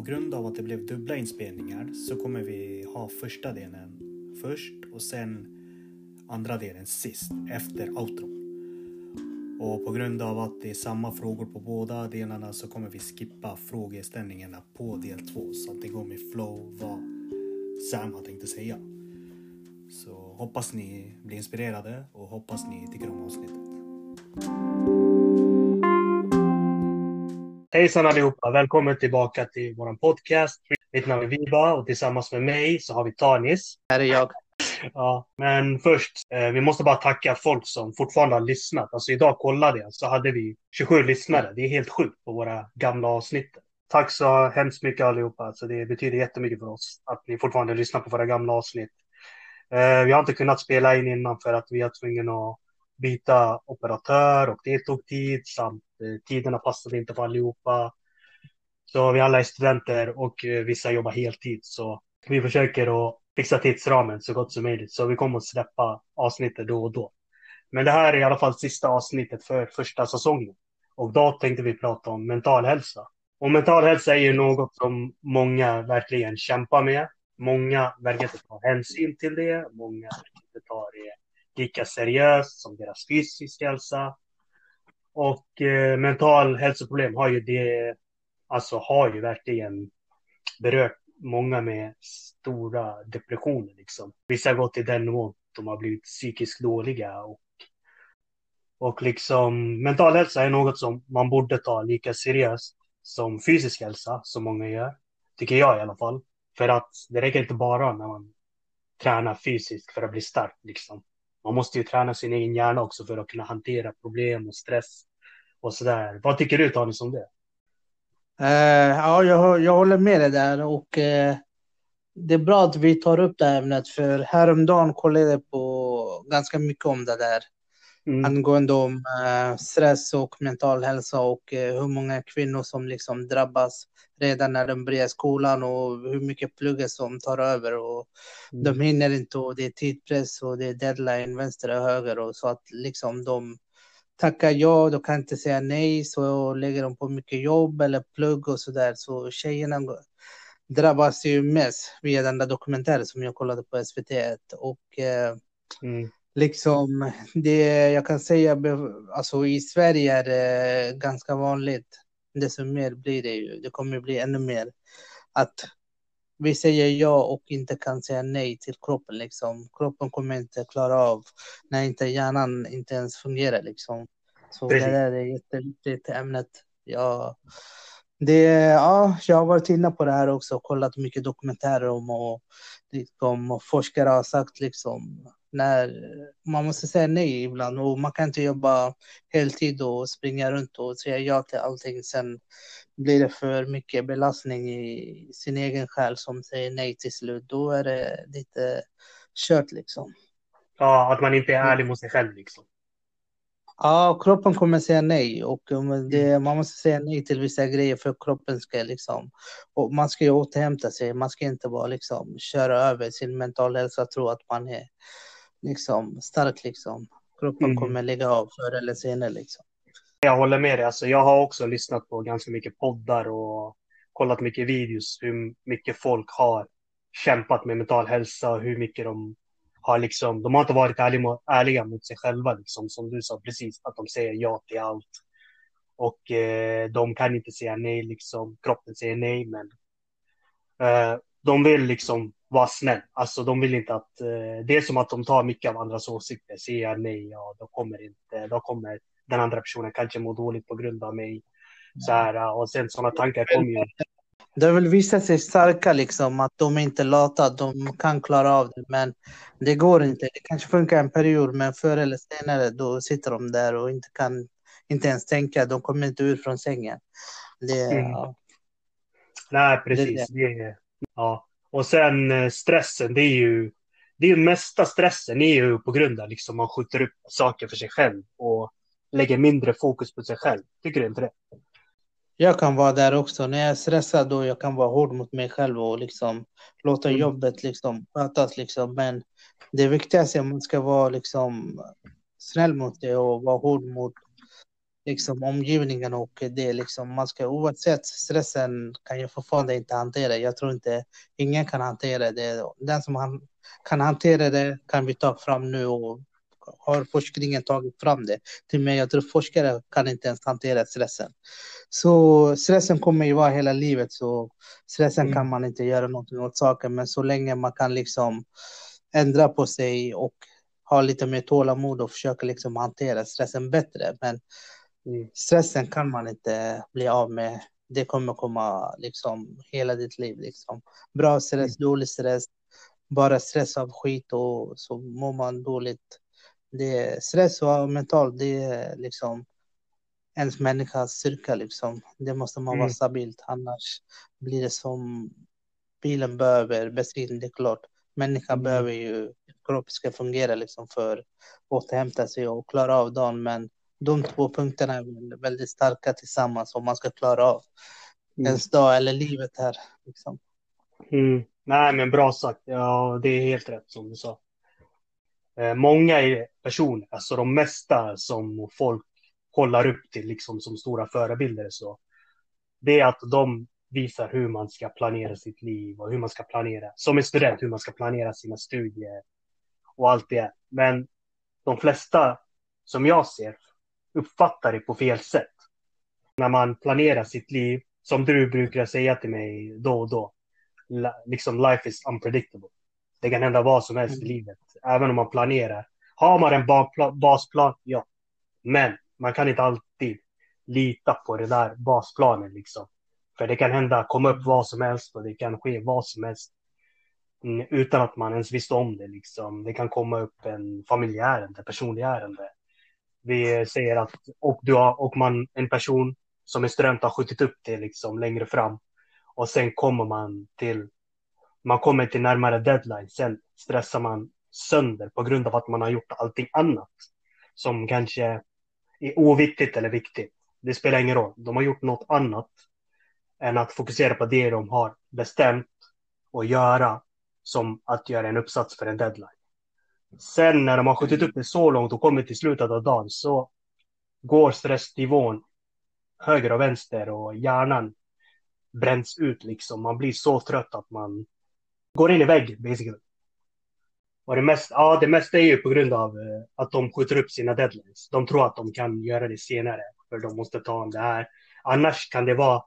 på grund av att det blev dubbla inspelningar så kommer vi ha första delen först och sen andra delen sist efter outro. Och på grund av att det är samma frågor på båda delarna så kommer vi skippa frågeställningarna på del två så att det går med flow vad Sam har tänkt säga. Så hoppas ni blir inspirerade och hoppas ni tycker om avsnittet. Hejsan allihopa! Välkommen tillbaka till vår podcast. Mitt namn är Viva och tillsammans med mig så har vi Tanis. Här är jag. Ja, men först, eh, vi måste bara tacka folk som fortfarande har lyssnat. Alltså idag kollade jag så hade vi 27 lyssnare. Det är helt sjukt på våra gamla avsnitt. Tack så hemskt mycket allihopa. Alltså det betyder jättemycket för oss att ni fortfarande lyssnar på våra gamla avsnitt. Eh, vi har inte kunnat spela in innan för att vi är tvungna att byta operatör och det tog tid samt eh, tiderna passade inte för allihopa. Så vi alla är studenter och eh, vissa jobbar heltid så vi försöker att fixa tidsramen så gott som möjligt. Så vi kommer att släppa avsnittet då och då. Men det här är i alla fall sista avsnittet för första säsongen. Och då tänkte vi prata om mental hälsa. Och mental hälsa är ju något som många verkligen kämpar med. Många verkar inte ta hänsyn till det. Många verkar inte ta det lika seriöst som deras fysiska hälsa. Och eh, mental hälsoproblem har ju det, alltså har ju verkligen berört många med stora depressioner liksom. Vissa har gått till den nivån, de har blivit psykiskt dåliga och och liksom mental hälsa är något som man borde ta lika seriöst som fysisk hälsa, som många gör. Tycker jag i alla fall. För att det räcker inte bara när man tränar fysiskt för att bli stark. Liksom. Man måste ju träna sin egen hjärna också för att kunna hantera problem och stress och sådär. Vad tycker du Tanis om det? Uh, ja, jag, jag håller med dig där och uh, det är bra att vi tar upp det här ämnet för häromdagen kollade jag på ganska mycket om det där mm. angående om uh, stress och mental hälsa och uh, hur många kvinnor som liksom drabbas redan när de börjar skolan och hur mycket plugget som tar över och mm. de hinner inte och det är tidpress och det är deadline vänster och höger och så att liksom de tackar ja, de kan inte säga nej så lägger de på mycket jobb eller plugg och så där så tjejerna drabbas ju mest via den där dokumentären som jag kollade på SVT1 och eh, mm liksom det jag kan säga, alltså i Sverige är det ganska vanligt. Desto mer blir det ju. Det kommer bli ännu mer att vi säger ja och inte kan säga nej till kroppen liksom. Kroppen kommer inte klara av när inte hjärnan inte ens fungerar liksom. Så Precis. det där är jätteviktigt ämnet. Ja, det, ja, jag har varit inne på det här också och kollat mycket dokumentärer om och, liksom, och forskare har sagt liksom när man måste säga nej ibland och man kan inte jobba heltid och springa runt och säga ja till allting. Sen blir det för mycket belastning i sin egen själ som säger nej till slut. Då är det lite kört liksom. Ja, att man inte är ärlig mot sig själv liksom. Ja, kroppen kommer säga nej och det, mm. man måste säga nej till vissa grejer för kroppen ska liksom. Och man ska ju återhämta sig. Man ska inte bara liksom köra över sin mental hälsa och tro att man är liksom stark liksom. Kroppen mm. kommer lägga av förr eller senare liksom. Jag håller med dig. Alltså, jag har också lyssnat på ganska mycket poddar och kollat mycket videos hur mycket folk har kämpat med mental hälsa och hur mycket de har liksom, de har inte varit ärliga, ärliga mot sig själva liksom, som du sa precis, att de säger ja till allt. Och eh, de kan inte säga nej liksom, kroppen säger nej men eh, de vill liksom vara snäll. Alltså de vill inte att, eh, det är som att de tar mycket av andras åsikter. Säger jag nej, ja då kommer inte, då kommer den andra personen kanske må dåligt på grund av mig. Så här, och sen sådana tankar kommer ju. De vill visa sig starka liksom, att de är inte lata, de kan klara av det. Men det går inte. Det kanske funkar en period, men förr eller senare då sitter de där och inte kan inte ens tänka. De kommer inte ut från sängen. Det, mm. ja. Nej, precis. Det, det. ja. Och sen eh, stressen, det är ju det är mesta stressen är ju på grund av liksom man skjuter upp saker för sig själv och lägger mindre fokus på sig själv. Tycker du inte det? Jag kan vara där också. När jag är stressad då jag kan vara hård mot mig själv och liksom låta mm. jobbet liksom skötas liksom. Men det viktigaste är att man ska vara liksom snäll mot det och vara hård mot liksom omgivningen och det liksom man ska oavsett stressen kan jag fortfarande inte hantera. Jag tror inte ingen kan hantera det. Den som han, kan hantera det kan vi ta fram nu och har forskningen tagit fram det till mig. Jag tror forskare kan inte ens hantera stressen. Så stressen kommer ju vara hela livet, så stressen mm. kan man inte göra någonting åt saken. Men så länge man kan liksom ändra på sig och ha lite mer tålamod och försöka liksom hantera stressen bättre. Men mm. stressen kan man inte bli av med. Det kommer komma liksom hela ditt liv. Liksom. Bra stress, mm. dålig stress, bara stress av skit och så mår man dåligt. Det stress och mentalt, det är liksom ens människas styrka liksom. Det måste man mm. vara stabilt, annars blir det som bilen behöver bensin, det är klart. Människan mm. behöver ju, kropp ska fungera liksom för att återhämta sig och klara av dagen, men de två punkterna är väldigt starka tillsammans om man ska klara av mm. ens dag eller livet här. Liksom. Mm. Nej, men bra sagt. Ja, det är helt rätt som du sa. Eh, många personer, alltså de mesta som folk kollar upp till liksom som stora förebilder så det är att de visar hur man ska planera sitt liv och hur man ska planera som en student, hur man ska planera sina studier och allt det. Men de flesta som jag ser uppfattar det på fel sätt. När man planerar sitt liv, som du brukar säga till mig då och då, liksom life is unpredictable. Det kan hända vad som helst i mm. livet, även om man planerar. Har man en basplan, ja. Men man kan inte alltid lita på det där basplanen liksom. För det kan hända, komma upp vad som helst och det kan ske vad som helst. Mm, utan att man ens visste om det liksom. Det kan komma upp en familjärende, personlig ärende. Vi säger att, och, du har, och man, en person som är student har skjutit upp det liksom längre fram. Och sen kommer man till, man kommer till närmare deadline. Sen stressar man sönder på grund av att man har gjort allting annat. Som kanske är oviktigt eller viktigt. Det spelar ingen roll. De har gjort något annat än att fokusera på det de har bestämt och göra som att göra en uppsats för en deadline. Sen när de har skjutit upp det så långt och kommit till slutet av dagen så går stressnivån höger och vänster och hjärnan bränns ut liksom. Man blir så trött att man går in i väggen basically. Och det, mest, ja, det mesta är ju på grund av eh, att de skjuter upp sina deadlines. De tror att de kan göra det senare, för de måste ta om det här. Annars kan det vara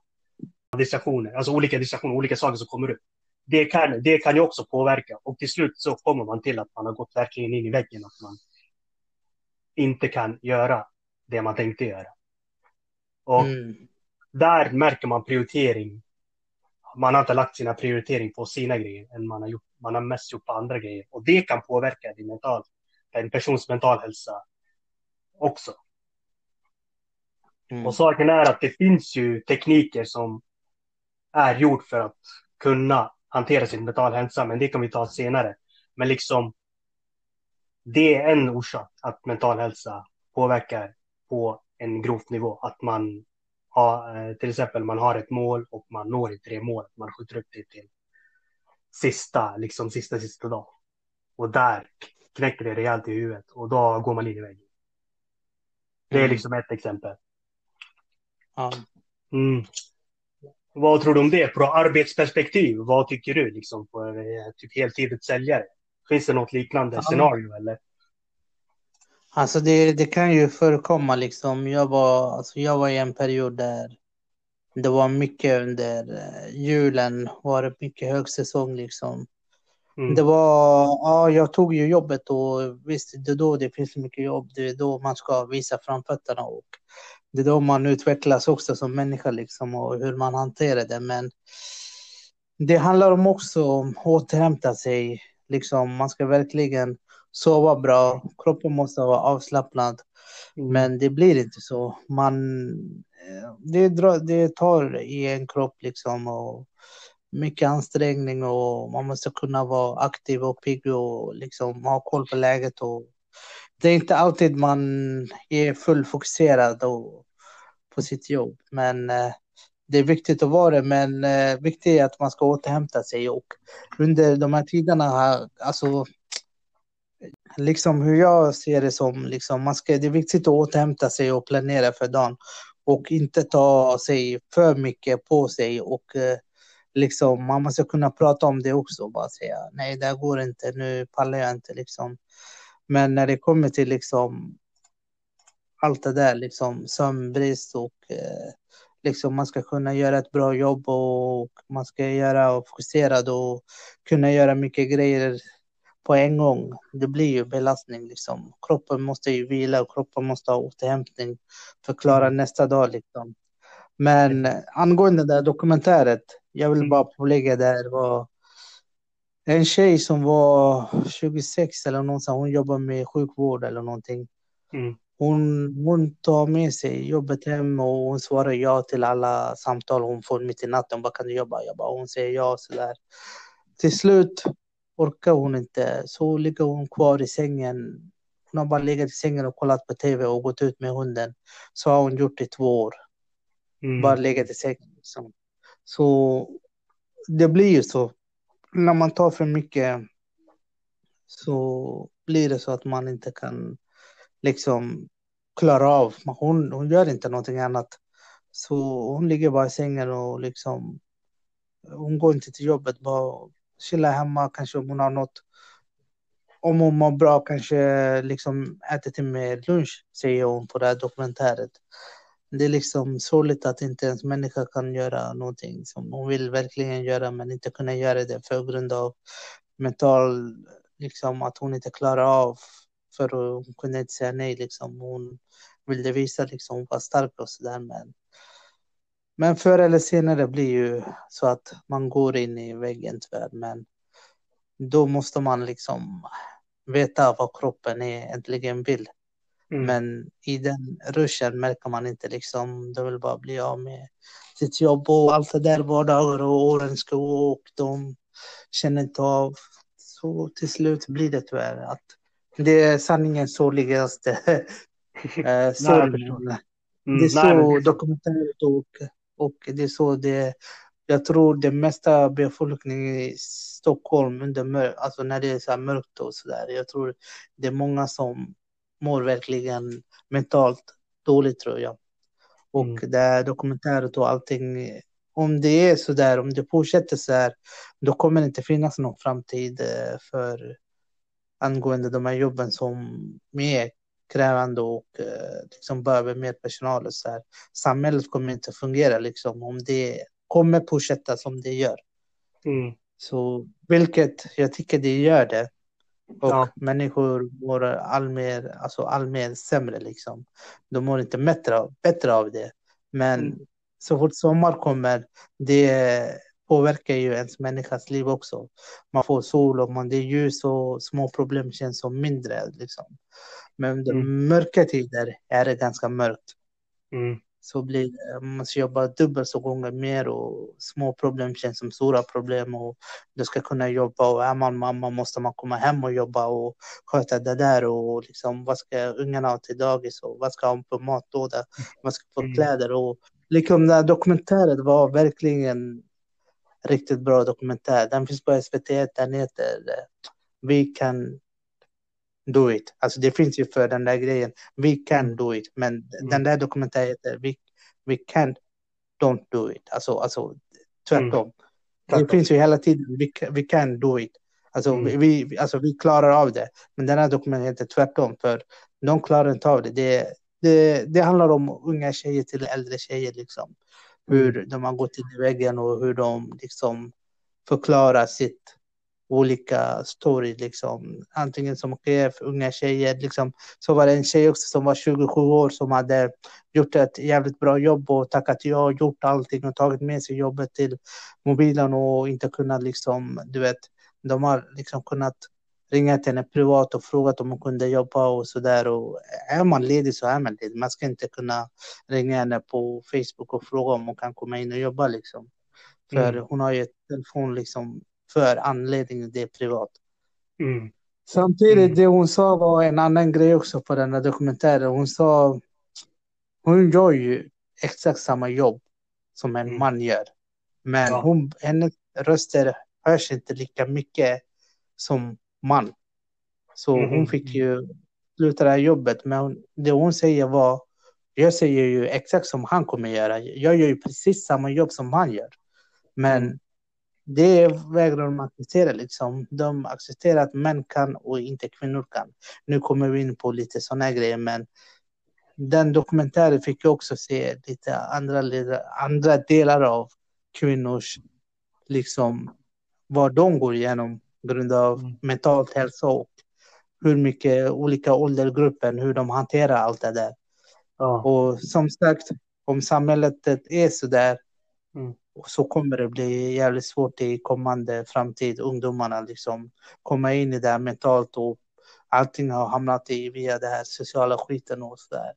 distraktioner, alltså olika distraktioner, olika saker som kommer upp. Det kan, det kan ju också påverka och till slut så kommer man till att man har gått verkligen in i väggen, att man inte kan göra det man tänkte göra. Och mm. där märker man prioritering. Man har inte lagt sina prioritering på sina grejer än man har gjort man har mest gjort på andra grejer. Och det kan påverka din mental, en persons mental hälsa också. Mm. Och saken är att det finns ju tekniker som är gjord för att kunna hantera sin mental hälsa, men det kan vi ta senare. Men liksom, det är en orsak att mental hälsa påverkar på en grovt nivå. Att man har, eh, till exempel, man har ett mål och man når inte det målet, man skjuter upp det till sista, liksom sista, sista dag. Och där knäcker det rejält i huvudet och då går man in i väggen. Det är mm. liksom ett exempel. Mm. Vad tror du om det? På arbetsperspektiv, vad tycker du liksom på eh, typ heltidigt säljare? Finns det något liknande ja. scenario eller? Alltså det, det kan ju förekomma liksom. Jag var, alltså jag var i en period där det var mycket under eh, julen, var det mycket högsäsong liksom. Mm. Det var, ja, jag tog ju jobbet och visst, det är då det finns mycket jobb. Det är då man ska visa framfötterna och det är då man utvecklas också som människa liksom och hur man hanterar det. Men det handlar om också om att återhämta sig. Liksom, man ska verkligen sova bra. Kroppen måste vara avslappnad. Mm. Men det blir inte så. Man det, drar, det tar i en kropp liksom och mycket ansträngning och man måste kunna vara aktiv och pigg och liksom ha koll på läget. Och det är inte alltid man är fullfokuserad och, på sitt jobb, men eh, det är viktigt att vara det. Men eh, viktigt är att man ska återhämta sig och under de här tiderna, alltså liksom hur jag ser det som, liksom, man ska, det är viktigt att återhämta sig och planera för dagen. Och inte ta sig för mycket på sig och eh, liksom, man måste kunna prata om det också. Bara säga nej, det här går inte, nu pallar jag inte liksom. Men när det kommer till liksom allt det där, liksom sömnbrist och eh, liksom man ska kunna göra ett bra jobb och man ska göra fokuserad och kunna göra mycket grejer på en gång. Det blir ju belastning liksom. Kroppen måste ju vila och kroppen måste ha återhämtning för att klara mm. nästa dag liksom. Men angående det där dokumentäret, jag vill mm. bara pålägga där var en tjej som var 26 eller någonstans, hon jobbar med sjukvård eller någonting. Mm. Hon, hon tar med sig jobbet hem och hon svarar ja till alla samtal hon får mitt i natten. Bara kan du jobba? Jag bara, hon säger ja så där. Till slut orkar hon inte så ligger hon kvar i sängen. Hon har bara legat i sängen och kollat på tv och gått ut med hunden. Så har hon gjort i två år. Mm. Bara legat i sängen. Liksom. Så det blir ju så. När man tar för mycket så blir det så att man inte kan liksom klara av. Hon, hon gör inte någonting annat. Så hon ligger bara i sängen och liksom hon går inte till jobbet, bara chillar hemma, kanske om hon har något. Om hon mår bra kanske liksom äter till med lunch, säger hon på det här dokumentäret. Det är liksom sorgligt att inte ens människa kan göra någonting som hon vill verkligen göra men inte kunna göra det för grund av mental, liksom att hon inte klarar av för hon kunde inte säga nej liksom. Hon ville visa liksom hon var stark och sådär men men förr eller senare blir ju så att man går in i väggen tyvärr. Men då måste man liksom veta vad kroppen egentligen vill. Mm. Men i den ruschen märker man inte liksom, de vill bara bli av med sitt jobb och allt det där vardagar och åren ska gå och de känner inte av. Så till slut blir det tyvärr att det är sanningens sorgligaste eh. Mm, det är så dokumentärt och, och det är så det jag tror det mesta befolkningen i Stockholm under mör, alltså när det är så mörkt och så där. Jag tror det är många som mår verkligen mentalt dåligt tror jag. Och mm. det här dokumentäret och allting. Om det är så där, om det fortsätter så här, då kommer det inte finnas någon framtid eh, för angående de här jobben som är krävande och eh, liksom behöver mer personal och så här. Samhället kommer inte fungera liksom om det kommer fortsätta som det gör. Mm. Så vilket jag tycker det gör det. Och ja. människor mår allmer, alltså allmer sämre liksom. De mår inte bättre, bättre av det. Men mm. så fort sommar kommer, det påverkar ju ens människas liv också. Man får sol och man, det är ljus och små problem känns som mindre. Liksom. Men under mm. mörka tider är det ganska mörkt. Mm. Så blir man måste jobba dubbelt så gånger mer och små problem känns som stora problem och du ska kunna jobba och är man mamma måste man komma hem och jobba och sköta det där och liksom vad ska ungarna ha till dagis och vad ska de på matlåda, vad ska få mm. kläder och liksom den här dokumentären var verkligen riktigt bra dokumentär. Den finns på SVT, den heter We can do it. Alltså det finns ju för den där grejen. We can mm. do it. Men mm. den där dokumentären heter We, we can don't do it. Alltså, alltså tvärtom. Mm. Det finns ju hela tiden. We, we can do it. Alltså, mm. vi, alltså vi klarar av det. Men den här dokumentären heter tvärtom. För de klarar inte av det. Det, det, det handlar om unga tjejer till äldre tjejer. Liksom. Hur mm. de har gått in i väggen och hur de liksom förklarar sitt olika story liksom. Antingen som chef, unga tjejer liksom. Så var det en tjej också som var 27 år som hade gjort ett jävligt bra jobb och tackat ja gjort allting och tagit med sig jobbet till mobilen och inte kunnat liksom, du vet, de har liksom kunnat ringa till henne privat och frågat om hon kunde jobba och så där. Och är man ledig så är man ledig. Man ska inte kunna ringa henne på Facebook och fråga om hon kan komma in och jobba liksom. För mm. hon har ju ett telefon liksom för anledningen det är privat. Mm. Samtidigt, mm. det hon sa var en annan grej också på den här dokumentären. Hon sa, hon gör ju exakt samma jobb som en mm. man gör. Men ja. hon, hennes röster hörs inte lika mycket som man. Så mm. hon fick ju sluta det här jobbet. Men det hon säger var, jag säger ju exakt som han kommer göra. Jag gör ju precis samma jobb som han gör. Men mm. Det vägrar de acceptera liksom. De accepterar att män kan och inte kvinnor kan. Nu kommer vi in på lite sådana grejer, men den dokumentären fick jag också se lite andra, andra delar av kvinnors, liksom vad de går igenom på grund av mm. mental hälsa och hur mycket olika åldergrupper, hur de hanterar allt det där. Ja. Och som sagt, om samhället är så där mm. så kommer det bli jävligt svårt i kommande framtid. Ungdomarna liksom komma in i det här mentalt och allting har hamnat i via det här sociala skiten och så där.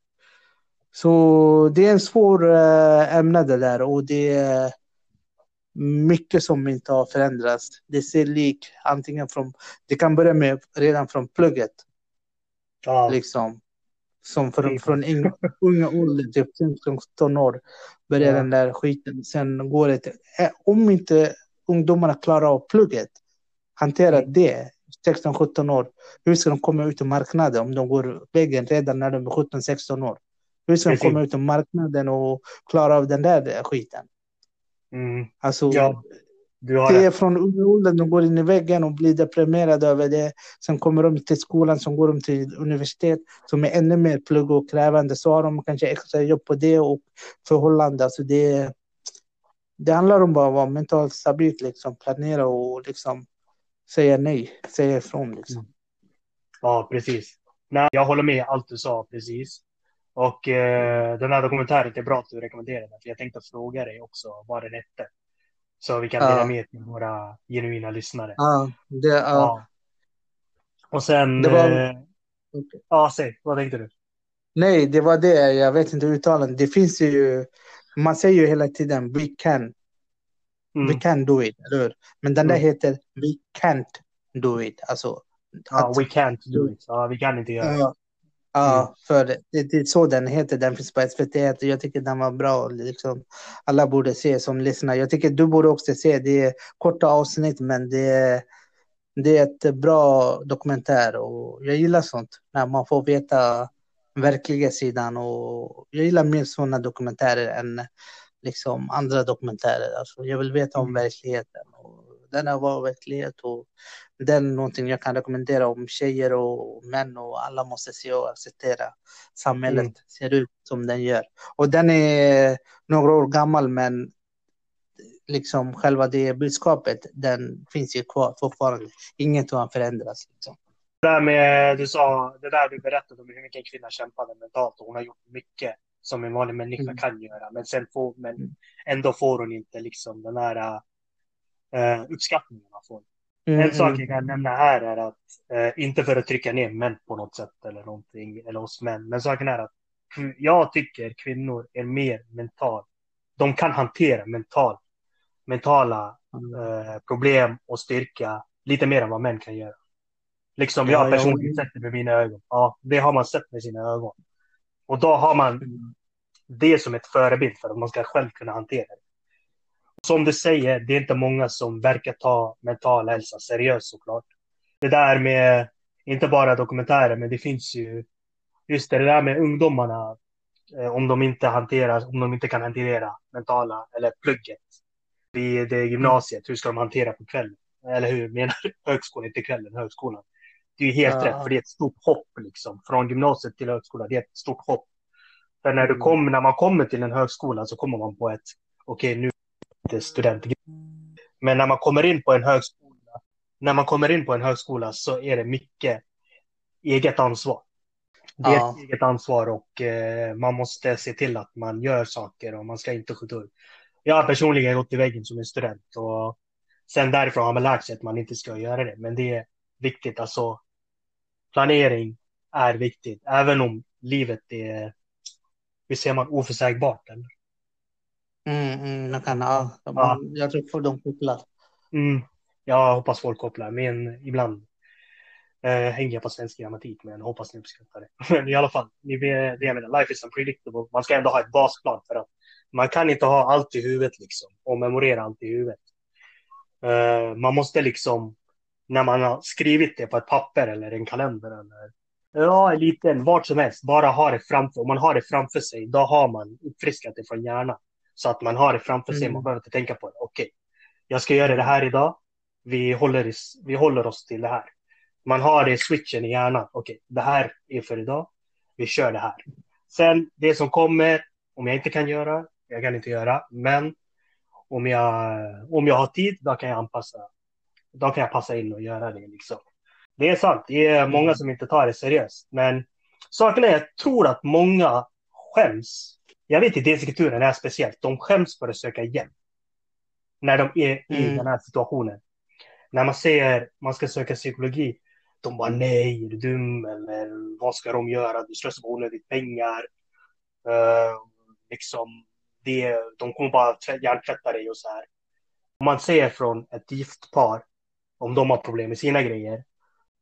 Så det är en svår äh, ämne det där och det är mycket som inte har förändrats. Det ser lik antingen från, det kan börja med redan från plugget. Ja. Liksom. Som från, från unga, ålder, typ 16 år, börjar ja. den där skiten. Sen går det till, eh, om inte ungdomarna klarar av plugget, hantera mm. det, 16-17 år, hur ska de komma ut i marknaden om de går väggen redan när de är 17-16 år? Hur ska de komma ut i marknaden och klara av den där skiten? Mm. Alltså, ja, det är från unga åldern de går in i väggen och blir deprimerade över det. Sen kommer de till skolan, som går de till universitet som är ännu mer plugg och krävande. Så har de kanske extra jobb på det och förhållande. Alltså det, det handlar om bara att vara mentalt stabilt, liksom, planera och liksom säga nej, säga ifrån. Liksom. Mm. Ja, precis. Nej, jag håller med allt du sa precis. Och eh, den här dokumentären, det är bra att du rekommenderar den, för jag tänkte fråga dig också vad den hette. Så vi kan dela ja. med till våra genuina lyssnare. Ja, det, ja. ja. Och sen... Det var... eh, okay. Ja, säg, vad tänkte du? Nej, det var det, jag vet inte uttalen. Det finns ju, man säger ju hela tiden we can. Mm. We can do it, eller Men den där mm. heter we can't do it. Alltså, ja, we can't do it. Ja, vi kan inte göra det. Ja, mm. för det, det är så den heter. Den finns på SVT. Jag tycker den var bra. Liksom, alla borde se som lyssnar. Jag tycker du borde också se. Det är korta avsnitt, men det är, det är ett bra dokumentär. Och jag gillar sånt, när man får veta verkliga sidan. Och jag gillar mer sådana dokumentärer än liksom, andra dokumentärer. Alltså, jag vill veta om mm. verkligheten. Och denna var verklighet. Och den är någonting jag kan rekommendera om tjejer och män och alla måste se och acceptera. Samhället mm. ser ut som den gör. Och den är några år gammal men liksom själva det budskapet, den finns ju kvar fortfarande. Inget har förändrats. Liksom. Det där med, du sa, det där du berättade om hur mycket en kvinna kämpade mentalt och hon har gjort mycket som en vanlig människa mm. kan göra. Men sen får, men mm. ändå får hon inte liksom den här uh, uppskattningen av folk. Mm. En sak jag kan nämna här är att, eh, inte för att trycka ner män på något sätt eller någonting, eller oss män, men saken är att jag tycker kvinnor är mer mental. De kan hantera mental, mentala eh, problem och styrka lite mer än vad män kan göra. Liksom jag personligen sett det med mina ögon. Ja, det har man sett med sina ögon. Och då har man mm. det som ett förebild för att man ska själv kunna hantera det som du säger, det är inte många som verkar ta mental hälsa seriöst såklart. Det där med, inte bara dokumentärer, men det finns ju, just det, det där med ungdomarna, eh, om de inte hanterar, om de inte kan hantera mentala, eller plugget vid det gymnasiet, hur ska de hantera på kvällen? Eller hur menar du? Högskolan, inte kvällen, högskolan. Det är ju helt ja. rätt, för det är ett stort hopp liksom. Från gymnasiet till högskolan, det är ett stort hopp. För när, du mm. kom, när man kommer till en högskola så kommer man på ett, okej okay, nu student. Men när man kommer in på en högskola, när man kommer in på en högskola så är det mycket eget ansvar. Det är ja. ett eget ansvar och eh, man måste se till att man gör saker och man ska inte skjuta upp. Jag har personligen gått i väggen som en student och sen därifrån har man lärt sig att man inte ska göra det. Men det är viktigt, alltså planering är viktigt, även om livet är, hur ser man, oförsägbart. Eller? Mm, mm, kan, ja, ja. Jag tror de kopplar. Mm, jag hoppas folk kopplar, men ibland eh, hänger jag på svensk grammatik, men hoppas ni uppskattar det. Men i alla fall, ni vet, det jag menar, life is unpredictable. Man ska ändå ha ett basplan för att man kan inte ha allt i huvudet liksom och memorera allt i huvudet. Uh, man måste liksom när man har skrivit det på ett papper eller en kalender eller ja, en liten, vart som helst, bara ha det framför. Om man har det framför sig, då har man uppfriskat det från hjärnan. Så att man har det framför sig, man Mm. behöver inte tänka på det. Okej, jag ska göra det här idag. Vi håller, vi håller oss till det här. Man har det switchen i hjärnan. Okej, det här är för idag. Vi kör det här. Sen det som kommer, om jag inte kan göra, jag kan inte göra, men om jag, om jag har tid, då kan jag anpassa. Då kan jag passa in och göra det liksom. Det är sant, det är många som inte tar det seriöst. Men saken är, jag tror att många skäms. Jag vet inte, kulturen är speciellt. De skäms för att söka hjälp. När de är i Mm. den här situationen. När man säger man ska söka psykologi, de bara nej, är du dum? Eller vad ska de göra? Du slösar på onödigt pengar. Uh, liksom, det, de kommer bara hjärntvätta dig och så här. Om man ser från ett gift par, om de har problem med sina grejer,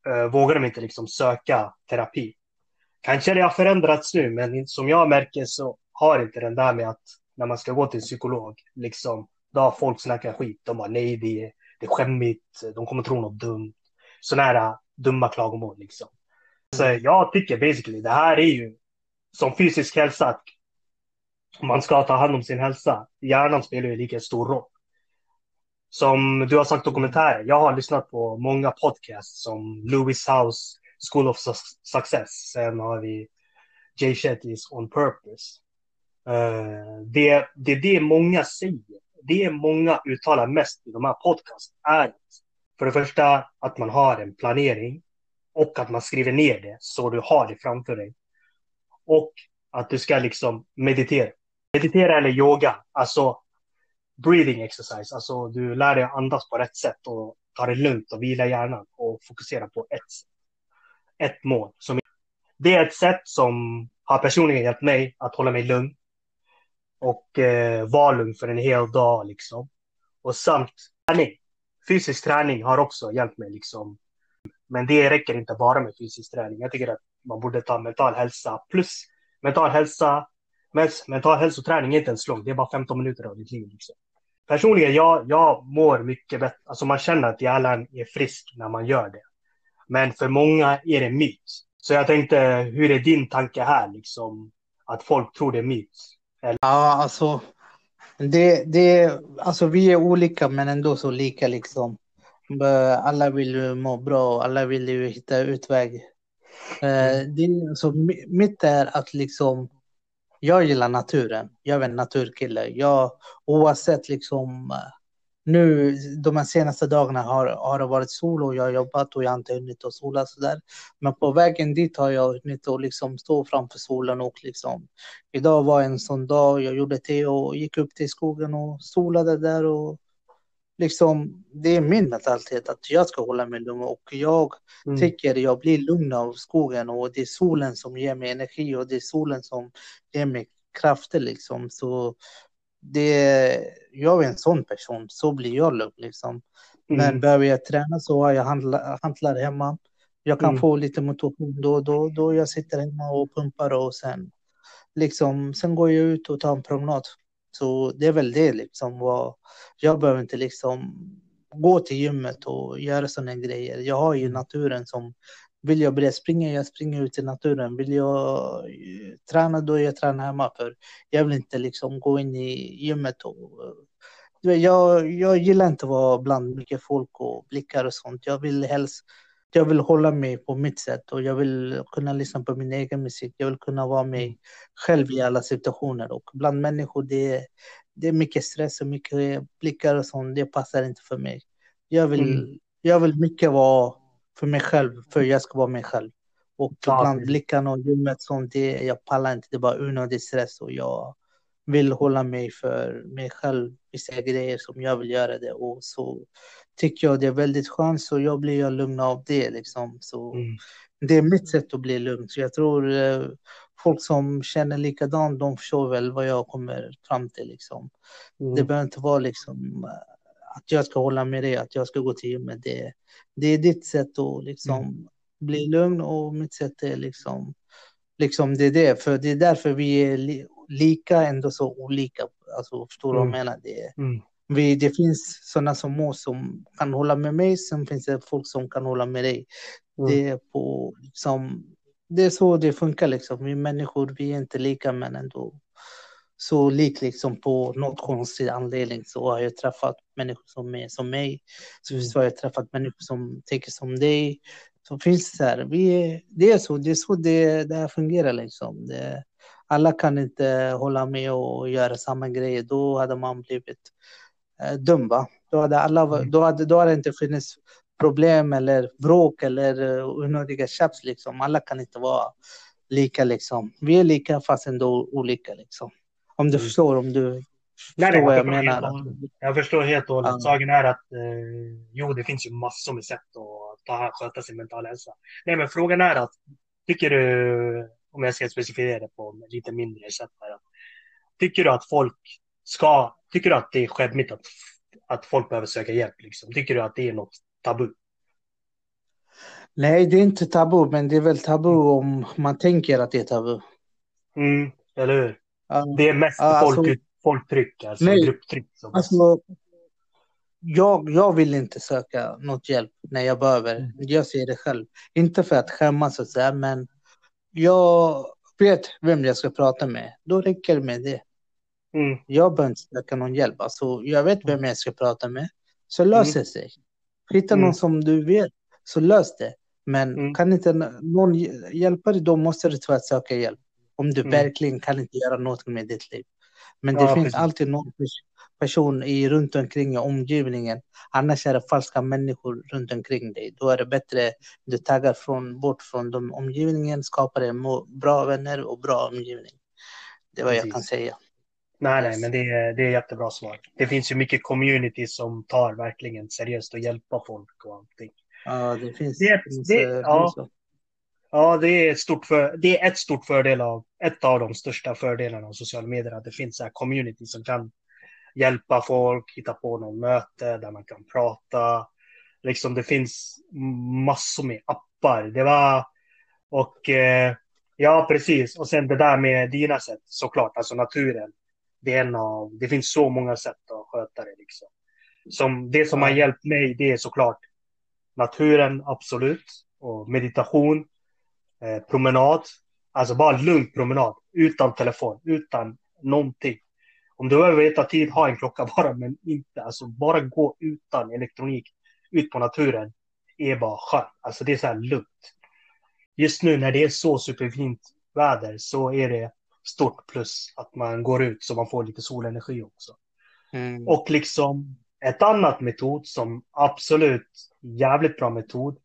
eh, vågar de inte liksom söka terapi. Kanske det har förändrats nu, men som jag märker så har inte den där med att när man ska gå till en psykolog, liksom, då har folk snackat skit. De bara nej, det är, det är skämmigt, de kommer tro något dumt. Sådana här äh, dumma klagomål liksom. Så jag tycker basically, det här är ju som fysisk hälsa, att man ska ta hand om sin hälsa. Hjärnan spelar ju lika stor roll. Som du har sagt dokumentärer, jag har lyssnat på många podcasts som Lewis House, School of Success. Sen har vi Jay Shetty's On Purpose. Eh, det, det är det många säger. Det många uttalar mest i de här podcasts är för det första att man har en planering och att man skriver ner det så du har det framför dig. Och att du ska liksom meditera. Meditera eller yoga, alltså breathing exercise, alltså du lär dig att andas på rätt sätt och ta det lugnt och vila hjärnan och fokusera på ett, ett mål. Som, det är ett sätt som har personligen hjälpt mig att hålla mig lugn och eh, vara lugn för en hel dag liksom. Och samt träning. Fysisk träning har också hjälpt mig liksom. Men det räcker inte bara med fysisk träning. Jag tycker att man borde ta mental hälsa plus mental hälsa. Men mental hälsoträning är inte ens lång. Det är bara 15 minuter av ditt liv. Liksom. Personligen, jag, jag mår mycket bättre. Alltså man känner att hjärnan är frisk när man gör det. Men för många är det myt. Så jag tänkte, hur är din tanke här liksom? Att folk tror det är myt? Eller? Ja, alltså. Det, det, alltså vi är olika men ändå så lika liksom. Alla vill ju må bra, alla vill ju hitta utväg. Mm. Det, så mitt är att liksom jag gillar naturen. Jag är en naturkille. Jag, oavsett liksom nu de här senaste dagarna har, har det varit sol och jag har jobbat och jag har inte hunnit att sola sådär. Men på vägen dit har jag hunnit att liksom stå framför solen och liksom idag var en sån dag. Jag gjorde te och gick upp till skogen och solade där och liksom det är min mentalitet att jag ska hålla mig lugn och jag mm. tycker jag blir lugn av skogen och det är solen som ger mig energi och det är solen som ger mig krafter liksom så det jag är en sån person så blir jag lugn liksom mm. men behöver jag träna så har jag handla, hantlar hemma jag kan mm. få lite motivation då då då jag sitter hemma och pumpar och sen liksom sen går jag ut och tar en promenad så det är väl det liksom. Vad, jag behöver inte liksom gå till gymmet och göra sådana grejer. Jag har ju naturen som vill jag börja springa, jag springer ut i naturen. Vill jag träna, då jag tränar hemma. För jag vill inte liksom gå in i gymmet och jag, jag gillar inte att vara bland mycket folk och blickar och sånt. Jag vill helst jag vill hålla mig på mitt sätt och jag vill kunna lyssna på min egen musik. Jag vill kunna vara mig själv i alla situationer och bland människor det, det är mycket stress och mycket blickar och sånt. Det passar inte för mig. Jag vill, mm. jag vill mycket vara för mig själv, för jag ska vara mig själv. Och ja, bland blickarna och gymmet sånt, det, jag pallar inte. Det är bara onödig stress och jag vill hålla mig för mig själv, vissa grejer som jag vill göra det och så tycker jag det är väldigt skönt så jag blir jag lugn av det liksom. Så mm. det är mitt sätt att bli lugn. Så jag tror eh, folk som känner likadant, de förstår väl vad jag kommer fram till liksom. Mm. Det behöver inte vara liksom att jag ska hålla med dig, att jag ska gå till gymmet. Det, det är ditt sätt att liksom mm. bli lugn och mitt sätt är liksom, liksom det är det. För det är därför vi är li, lika ändå så olika. Alltså förstår du vad jag menar? Det, Vi, det finns sådana som oss som kan hålla med mig, sen finns det folk som kan hålla med dig. Mm. Det, är på, liksom, det är så det funkar liksom. Vi människor, vi är inte lika men ändå så lik liksom på något konstig anledning så har jag träffat människor som är som mig. Så har jag träffat människor som tänker som dig. Så finns det här, vi det är så, det är så det, det här fungerar liksom. Det, alla kan inte hålla med och göra samma grejer. Då hade man blivit eh, dum va? Då hade, alla, mm. då, hade, då hade det inte funnits problem eller bråk eller uh, onödiga tjafs liksom. Alla kan inte vara lika liksom. Vi är lika fast ändå olika liksom. Om du mm. förstår, om du Nej, förstår vad jag menar. Jag förstår helt och hållet. Ja. Saken är att eh, jo, det finns ju massor med sätt att ta, sköta sin mentala hälsa. Nej, men frågan är att tycker du, om jag ska specificera det på lite mindre sätt här, tycker du att folk ska, tycker du att det är skämmigt att, att folk behöver söka hjälp? Liksom? Tycker du att det är något tabu? Nej, det är inte tabu, men det är väl tabu om man tänker att det är tabu. Mm, eller hur? Det är mest alltså, folk, folktryck, alltså nej, grupptryck. Alltså, jag, jag vill inte söka något hjälp när jag behöver. Mm. Jag ser det själv. Inte för att skämmas och så men jag vet vem jag ska prata med. Då räcker det med det. Mm. Jag behöver inte söka någon hjälp. Alltså, jag vet vem jag ska prata med. Så löser mm. sig. Hitta mm. någon som du vet, så lös det. Men mm. kan inte någon hjälpa dig, då måste du tyvärr söka hjälp. Om du mm. verkligen kan inte göra något med ditt liv. Men det ja, finns precis. alltid någon person i, runt omkring i omgivningen. Annars är det falska människor runt omkring dig. Då är det bättre du taggar från, bort från de omgivningen, skapar en bra vänner och bra omgivning. Det är vad precis. jag kan säga. Nej, nej, men det är, det är jättebra svar. Det finns ju mycket community som tar verkligen seriöst och hjälpa folk och allting. Ja, det finns. Det, det, det ja, Ja, det är, ett stort för, det är ett stort fördel av, ett av de största fördelarna av sociala medier, att det finns en community som kan hjälpa folk, hitta på något möte där man kan prata. Liksom det finns massor med appar. Det var, och eh, ja, precis. Och sen det där med dina sätt, såklart, alltså naturen. Det, är en av, det finns så många sätt att sköta det. Liksom. Som, det som har hjälpt mig, det är såklart naturen, absolut. Och meditation eh, promenad. Alltså bara lugn promenad. Utan telefon, utan någonting. Om du behöver veta tid, ha en klocka bara, men inte. Alltså bara gå utan elektronik, ut på naturen. är bara skönt. Alltså det är så här lugnt. Just nu när det är så superfint väder så är det stort plus att man går ut så man får lite solenergi också. Mm. Och liksom ett annat metod som absolut jävligt bra metod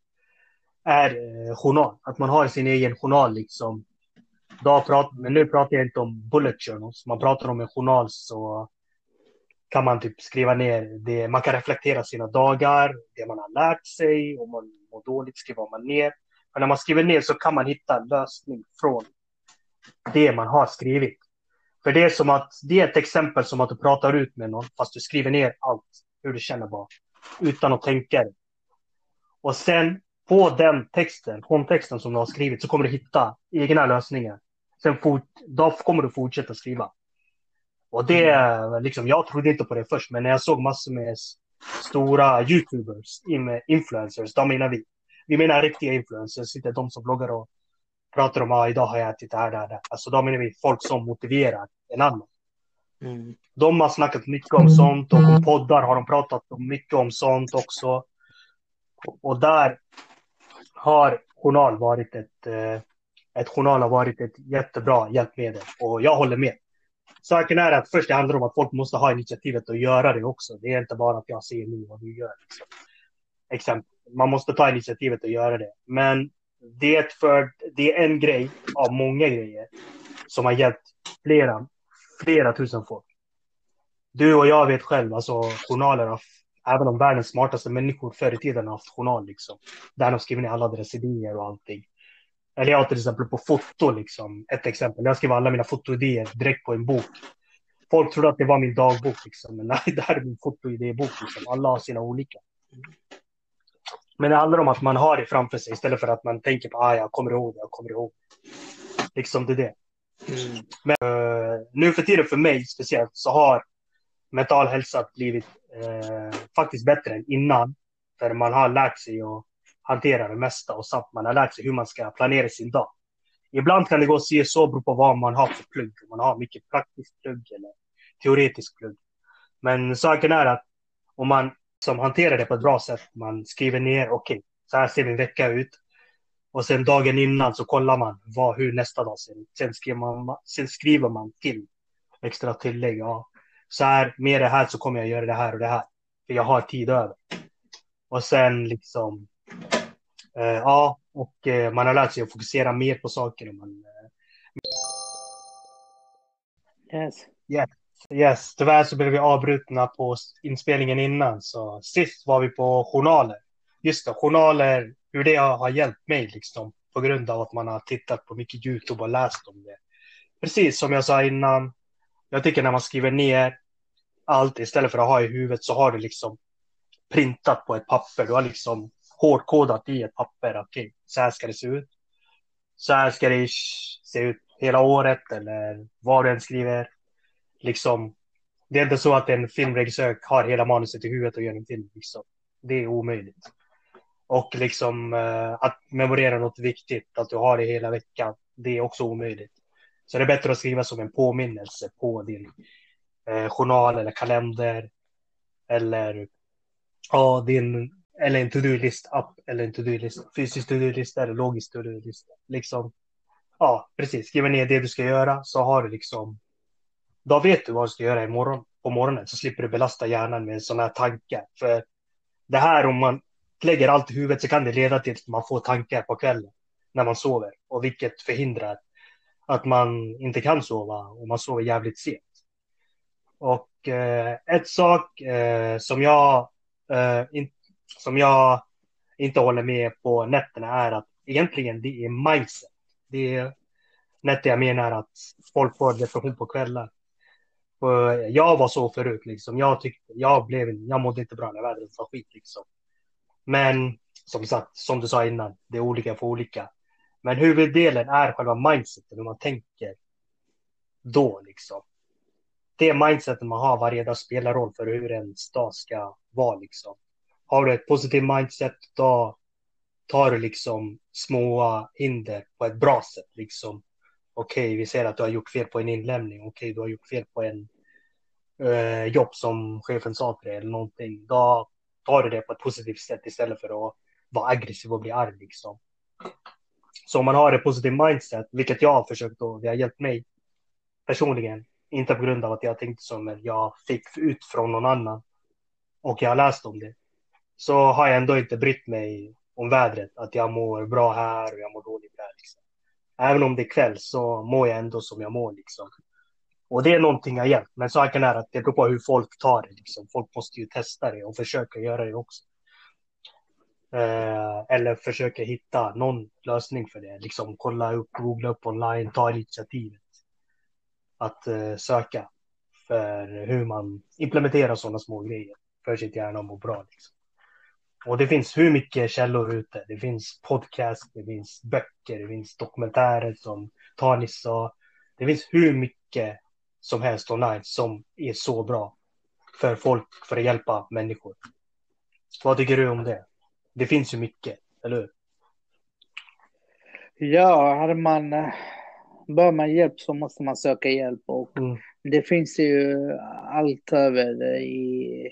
är eh, journal. Att man har sin egen journal liksom. Då pratar, men nu pratar jag inte om bullet journals. Man pratar om en journal så kan man typ skriva ner det. Man kan reflektera sina dagar, det man har lärt sig. Om man mår dåligt skriver man ner. Men när man skriver ner så kan man hitta en lösning från det man har skrivit. För det är som att det är ett exempel som att du pratar ut med någon fast du skriver ner allt hur du känner bara utan att tänka det. Och sen på den texten, kontexten som du har skrivit, så kommer du hitta egna lösningar. Sen fort, då kommer du fortsätta skriva. Och det, mm. liksom, jag trodde inte på det först, men när jag såg massor med stora YouTubers, influencers, de menar vi. Vi menar riktiga influencers, inte de som bloggar och pratar om att ah, idag har jag ätit det här, det här, Alltså då menar vi folk som motiverar en annan. Mm. De har snackat mycket om sånt och om poddar har de pratat mycket om sånt också. Och där har journal varit ett, eh, ett journal har varit ett jättebra hjälpmedel och jag håller med. Saken är att först det handlar om att folk måste ha initiativet att göra det också. Det är inte bara att jag ser nu vad du gör. Liksom. Exempel. Man måste ta initiativet att göra det. Men det är, för, det är en grej av många grejer som har hjälpt flera, flera tusen folk. Du och jag vet själv, alltså journaler har även om världens smartaste människor förr i tiden har haft journal liksom. Där de skriver ner alla deras idéer och allting. Eller jag till exempel på foto liksom. Ett exempel. Jag skriver alla mina fotoidéer direkt på en bok. Folk trodde att det var min dagbok liksom. Men nej, det här är min fotoidébok liksom. Alla har sina olika. Men det handlar om att man har det framför sig istället för att man tänker på ah, jag kommer ihåg, jag kommer ihåg. Liksom det är det. Mm. Men uh, nu för tiden för mig speciellt så har mental hälsa blivit eh, faktiskt bättre än innan. För man har lärt sig att hantera det mesta och samt man har lärt sig hur man ska planera sin dag. Ibland kan det gå si så beroende på vad man har för plugg. Om man har mycket praktiskt plugg eller teoretisk plugg. Men saken är att om man som hanterar det på ett bra sätt, man skriver ner, okej, okay, så här ser min vecka ut. Och sen dagen innan så kollar man vad, hur nästa dag ser ut. Sen skriver man, sen skriver man till extra tillägg. Ja, så här, med det här så kommer jag göra det här och det här. För jag har tid över. Och sen liksom, eh, ja, och eh, man har lärt sig att fokusera mer på saker. man, eh... Yes. Yes. Yes, tyvärr så blev vi avbrutna på inspelningen innan. Så sist var vi på journaler. Just det, journaler, hur det har hjälpt mig liksom. På grund av att man har tittat på mycket YouTube och läst om det. Precis som jag sa innan. Jag tycker när man skriver ner allt istället för att ha i huvudet så har du liksom printat på ett papper. Du har liksom hårdkodat i ett papper. Okej, okay, så här ska det se ut. Så här ska det se ut hela året eller vad du än skriver. Liksom, det är inte så att en filmregissör har hela manuset i huvudet och gör en film. Liksom. Det är omöjligt. Och liksom eh, att memorera något viktigt, att du har det hela veckan, det är också omöjligt. Så det är bättre att skriva som en påminnelse på din eh, journal eller kalender. Eller ja, din eller en to-do-list-app eller en to-do-list, fysisk to-do-lista eller logisk to-do-lista. Liksom, ja, precis. Skriva ner det du ska göra så har du liksom, då vet du vad du ska göra imorgon, på morgonen så slipper du belasta hjärnan med sådana här tankar. För det här om man lägger allt i huvudet så kan det leda till att man får tankar på kvällen när man sover och vilket förhindrar att man inte kan sova och man sover jävligt sent. Och eh, ett sak eh, som jag eh, in, som jag inte håller med på nätterna är att egentligen det är mindset. Det är nätter jag menar att folk får depression på kvällar. Jag var så förut liksom. Jag tyckte, jag blev, jag mådde inte bra när vädret var skit liksom. Men som sagt, som du sa innan, det är olika för olika. Men huvuddelen är själva mindseten, hur man tänker då liksom. Det mindsetet man har varje dag spelar roll för hur en dag ska vara liksom har du ett positivt mindset, då tar du liksom små hinder på ett bra sätt. Liksom. Okej, okay, vi ser att du har gjort fel på en inlämning. Okej, okay, du har gjort fel på en eh, jobb som chefen sa till dig eller någonting. Då tar du det på ett positivt sätt istället för att vara aggressiv och bli arg. Liksom. Så om man har ett positivt mindset, vilket jag har försökt och det har hjälpt mig personligen, inte på grund av att jag tänkte så, men jag fick ut från någon annan och jag har läst om det så har jag ändå inte brytt mig om vädret. Att jag mår bra här och jag mår dåligt där. Liksom. Även om det är kväll så mår jag ändå som jag mår. Liksom. Och det är någonting jag hjälpt. Men saken är att det beror på hur folk tar det. Liksom. Folk måste ju testa det och försöka göra det också. Eh, eller försöka hitta någon lösning för det. Liksom kolla upp, googla upp online, ta initiativet. Att eh, söka för hur man implementerar sådana små grejer för sitt hjärna och må bra. Liksom. Och det finns hur mycket källor ute. Det finns podcast, det finns böcker, det finns dokumentärer som Tanis sa. Det finns hur mycket som helst online som är så bra för folk, för att hjälpa människor. Vad tycker du om det? Det finns ju mycket, eller hur? Ja, har man, behöver man hjälp så måste man söka hjälp och mm. det finns ju allt över i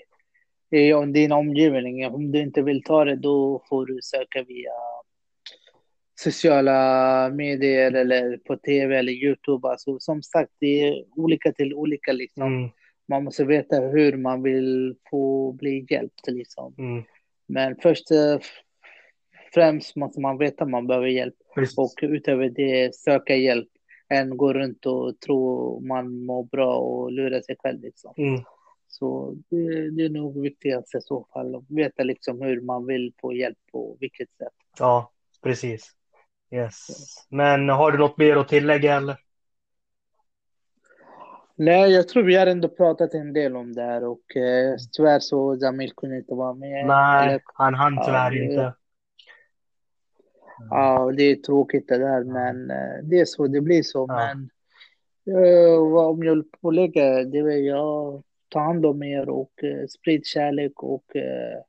i din omgivning. Om du inte vill ta det, då får du söka via sociala medier eller på tv eller Youtube. Alltså, som sagt, det är olika till olika. Liksom. Mm. Man måste veta hur man vill få bli hjälpt. Liksom. Mm. Men först och främst måste man veta att man behöver hjälp. Precis. Och utöver det söka hjälp än gå runt och tro man mår bra och lura sig själv. Liksom. Mm. Så det, det är nog viktigast i så fall att veta liksom hur man vill få hjälp på vilket sätt. Ja, precis. Yes. Men har du något mer att tillägga eller? Nej, jag tror vi har ändå pratat en del om det här och eh, tyvärr så Jamil kunde inte vara med. Nej, han hann tyvärr ja, inte. Ja, det är tråkigt det där, men eh, det är så det blir så. Ja. Men uh, om jag får lägga, det är jag ta hand om er och eh, sprid kärlek och eh,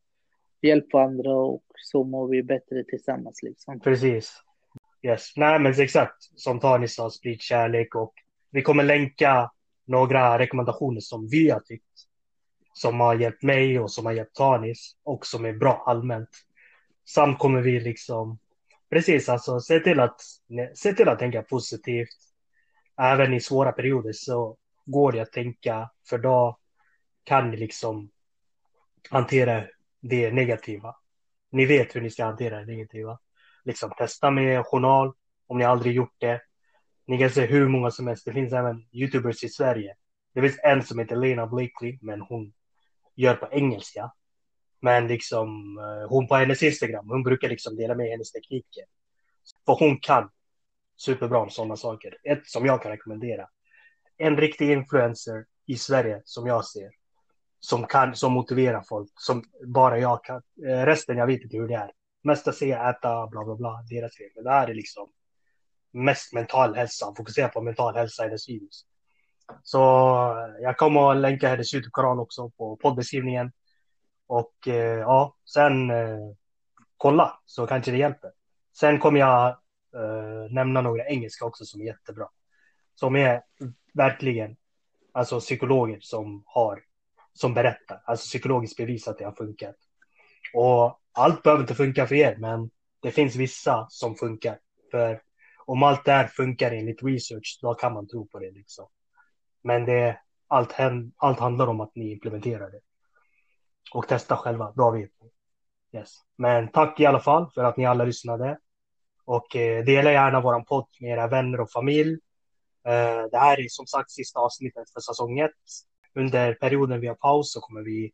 hjälp andra och så mår vi bättre tillsammans. Liksom. Precis. Yes. Nej, men exakt som Tani sa, sprid kärlek och vi kommer länka några rekommendationer som vi har tyckt som har hjälpt mig och som har hjälpt Tanis och som är bra allmänt. Samt kommer vi liksom, precis alltså, se till att, se till att tänka positivt. Även i svåra perioder så går det att tänka, för då kan ni liksom hantera det negativa. Ni vet hur ni ska hantera det negativa. Liksom testa med journal om ni aldrig gjort det. Ni kan se hur många som helst. Det finns även YouTubers i Sverige. Det finns en som heter Lena Blakely, men hon gör på engelska. Men liksom eh, hon på hennes Instagram, hon brukar liksom dela med hennes tekniker. För hon kan superbra om sådana saker. Ett som jag kan rekommendera. En riktig influencer i Sverige som jag ser. Som kan, som motiverar folk, som bara jag kan. Eh, resten, jag vet inte hur det är. Mesta säger äta, bla bla bla, deras fel. Men det här är liksom mest mental hälsa, fokuserar på mental hälsa i hennes videos. Så eh, jag kommer att länka hennes YouTube-kanal också på poddbeskrivningen. Och eh, ja, sen eh, kolla så kanske det hjälper. Sen kommer jag eh, nämna några engelska också som är jättebra. Som är verkligen alltså psykologer som har som berättar, alltså psykologiskt bevis att det har funkat. Och allt behöver inte funka för er, men det finns vissa som funkar. För om allt det här funkar enligt research, då kan man tro på det liksom. Men det, allt, allt handlar om att ni implementerar det. Och testa själva, då vet ni. Yes. Men tack i alla fall för att ni alla lyssnade. Och eh, dela gärna vår podd med era vänner och familj. Eh, det här är som sagt sista avsnittet för säsong 1. Under perioden vi har paus så kommer vi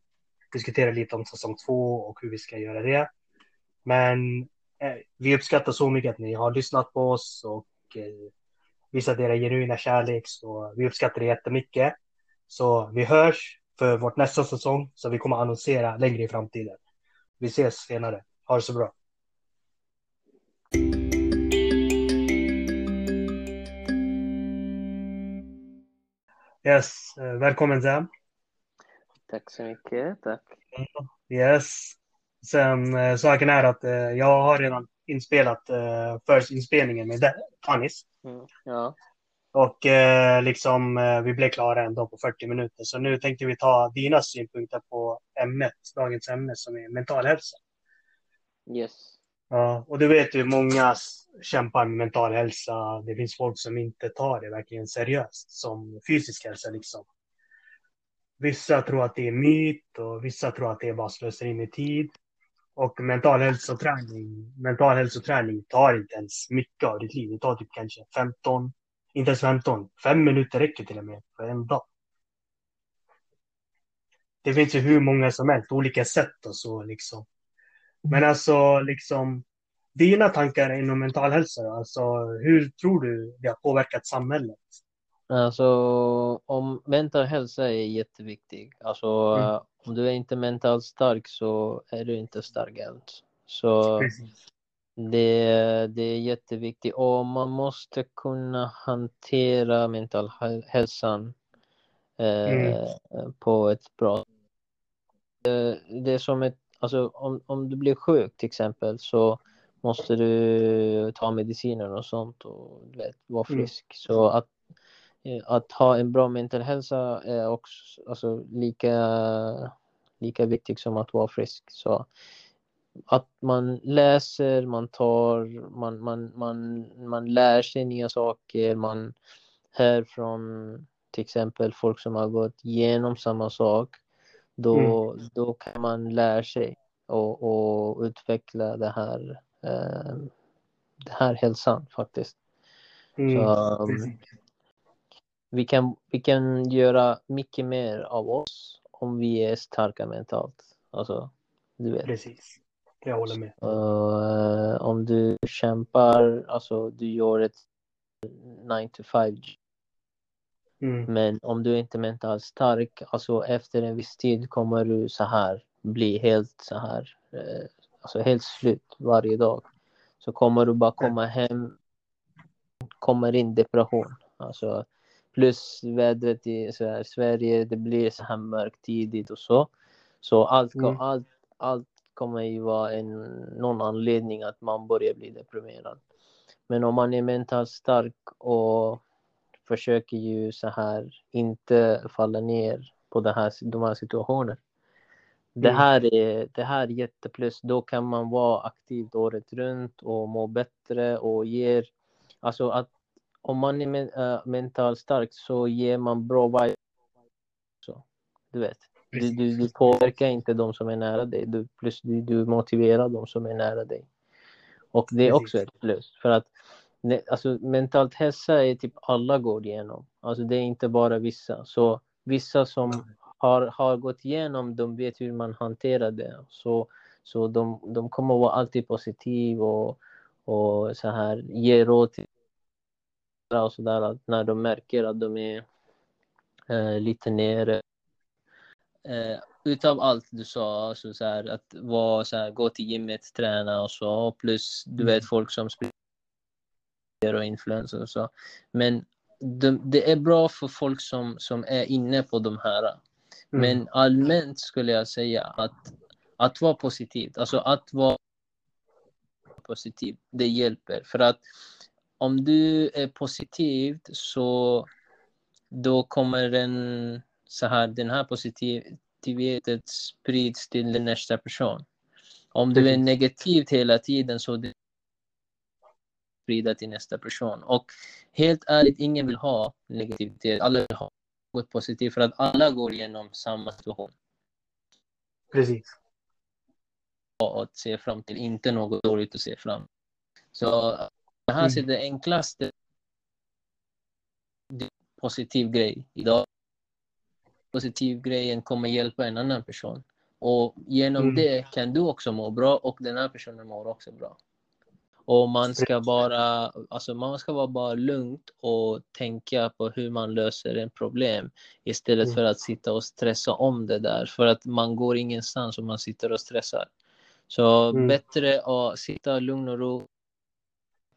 diskutera lite om säsong 2 och hur vi ska göra det. Men vi uppskattar så mycket att ni har lyssnat på oss och eh, visat era genuina kärlek. Så vi uppskattar det jättemycket. Så vi hörs för vårt nästa säsong som vi kommer annonsera längre i framtiden. Vi ses senare. Ha det så bra. Yes, eh, välkommen Sam. Tack så mycket, tack. Yes. Sen eh, saken är att eh, jag har redan inspelat eh, först inspelningen med Tanis. Mm, ja. Och eh, liksom eh, vi blev klara ändå på 40 minuter. Så nu tänkte vi ta dina synpunkter på ämnet, dagens ämne som är mental hälsa. Yes. Ja, och du vet ju många kämpar med mental hälsa. Det finns folk som inte tar det verkligen seriöst som fysisk hälsa liksom. Vissa tror att det är myt och vissa tror att det är bara slöseri med tid. Och mental hälsoträning, mental hälsoträning tar inte ens mycket av ditt liv. Det tar typ kanske 15, inte ens 15, 5 minuter räcker till och med för en dag. Det finns ju hur många som helst, olika sätt och så liksom. Men alltså liksom, dina tankar inom mental hälsa, alltså hur tror du det har påverkat samhället? Alltså, om mental hälsa är jätteviktig. Alltså, mm. Om du är inte mentalt stark så är du inte stark alls. Så det, det är jätteviktigt och man måste kunna hantera mental hälsan eh, mm. på ett bra sätt. Det är som ett, alltså om, om du blir sjuk till exempel så måste du ta mediciner och sånt och vet, vara mm. frisk. Mm. Så att att ha en bra mental hälsa är också alltså, lika, lika viktigt som att vara frisk. Så att man läser, man tar, man, man, man, man lär sig nya saker, man hör från till exempel folk som har gått igenom samma sak. Då, mm. då kan man lära sig och, och utveckla det här, eh, det här hälsan faktiskt. Mm. Så, um, vi kan, vi kan göra mycket mer av oss om vi är starka mentalt. Alltså, du vet. Precis, jag håller med. Uh, om du kämpar, alltså du gör ett 9 to 5 mm. Men om du inte är mentalt stark, alltså efter en viss tid kommer du så här bli helt så här, uh, alltså helt slut varje dag. Så kommer du bara komma hem, kommer in depression. Alltså plus vädret i Sverige, det blir så här mörkt tidigt och så. Så allt, mm. allt, allt kommer ju vara en, någon anledning att man börjar bli deprimerad. Men om man är mentalt stark och försöker ju så här inte falla ner på det här, de här situationerna. Det mm. här är det här är jätteplus. Då kan man vara aktiv året runt och må bättre och ger... Alltså att om man är men, äh, mentalt stark så ger man bra vibe. Så, du vet. Du, du, du påverkar inte de som är nära dig. Du, plus du, du motiverar de som är nära dig. Och det är också ett plus. För att alltså, mentalt hälsa är typ alla går igenom. Alltså det är inte bara vissa. Så vissa som har, har gått igenom, de vet hur man hanterar det. Så, så de, de kommer vara alltid positiva och, och så här, ge råd till och så där, när de märker att de är eh, lite nere. Eh, utav allt du sa, alltså så här, att vara, så här, gå till gymmet, träna och så, plus du vet mm. folk som sprider och influencers och så. Men de, det är bra för folk som, som är inne på de här. Mm. Men allmänt skulle jag säga att, att vara positiv, alltså att vara positiv, det hjälper. För att om du är positiv så då kommer den, så här, den här positiviteten sprids till den nästa person. Om du är negativ hela tiden så det sprida till nästa person. Och helt ärligt, ingen vill ha negativitet. Alla vill ha något positivt för att alla går igenom samma situation. Precis. Och att se fram till, inte något dåligt att se fram Så det här mm. är det enklaste positiv grej idag. Positiv grejen kommer hjälpa en annan person. Och genom mm. det kan du också må bra och den här personen mår också bra. Och man ska bara, alltså man ska vara bara lugnt och tänka på hur man löser en problem istället mm. för att sitta och stressa om det där. För att man går ingenstans om man sitter och stressar. Så mm. bättre att sitta lugn och ro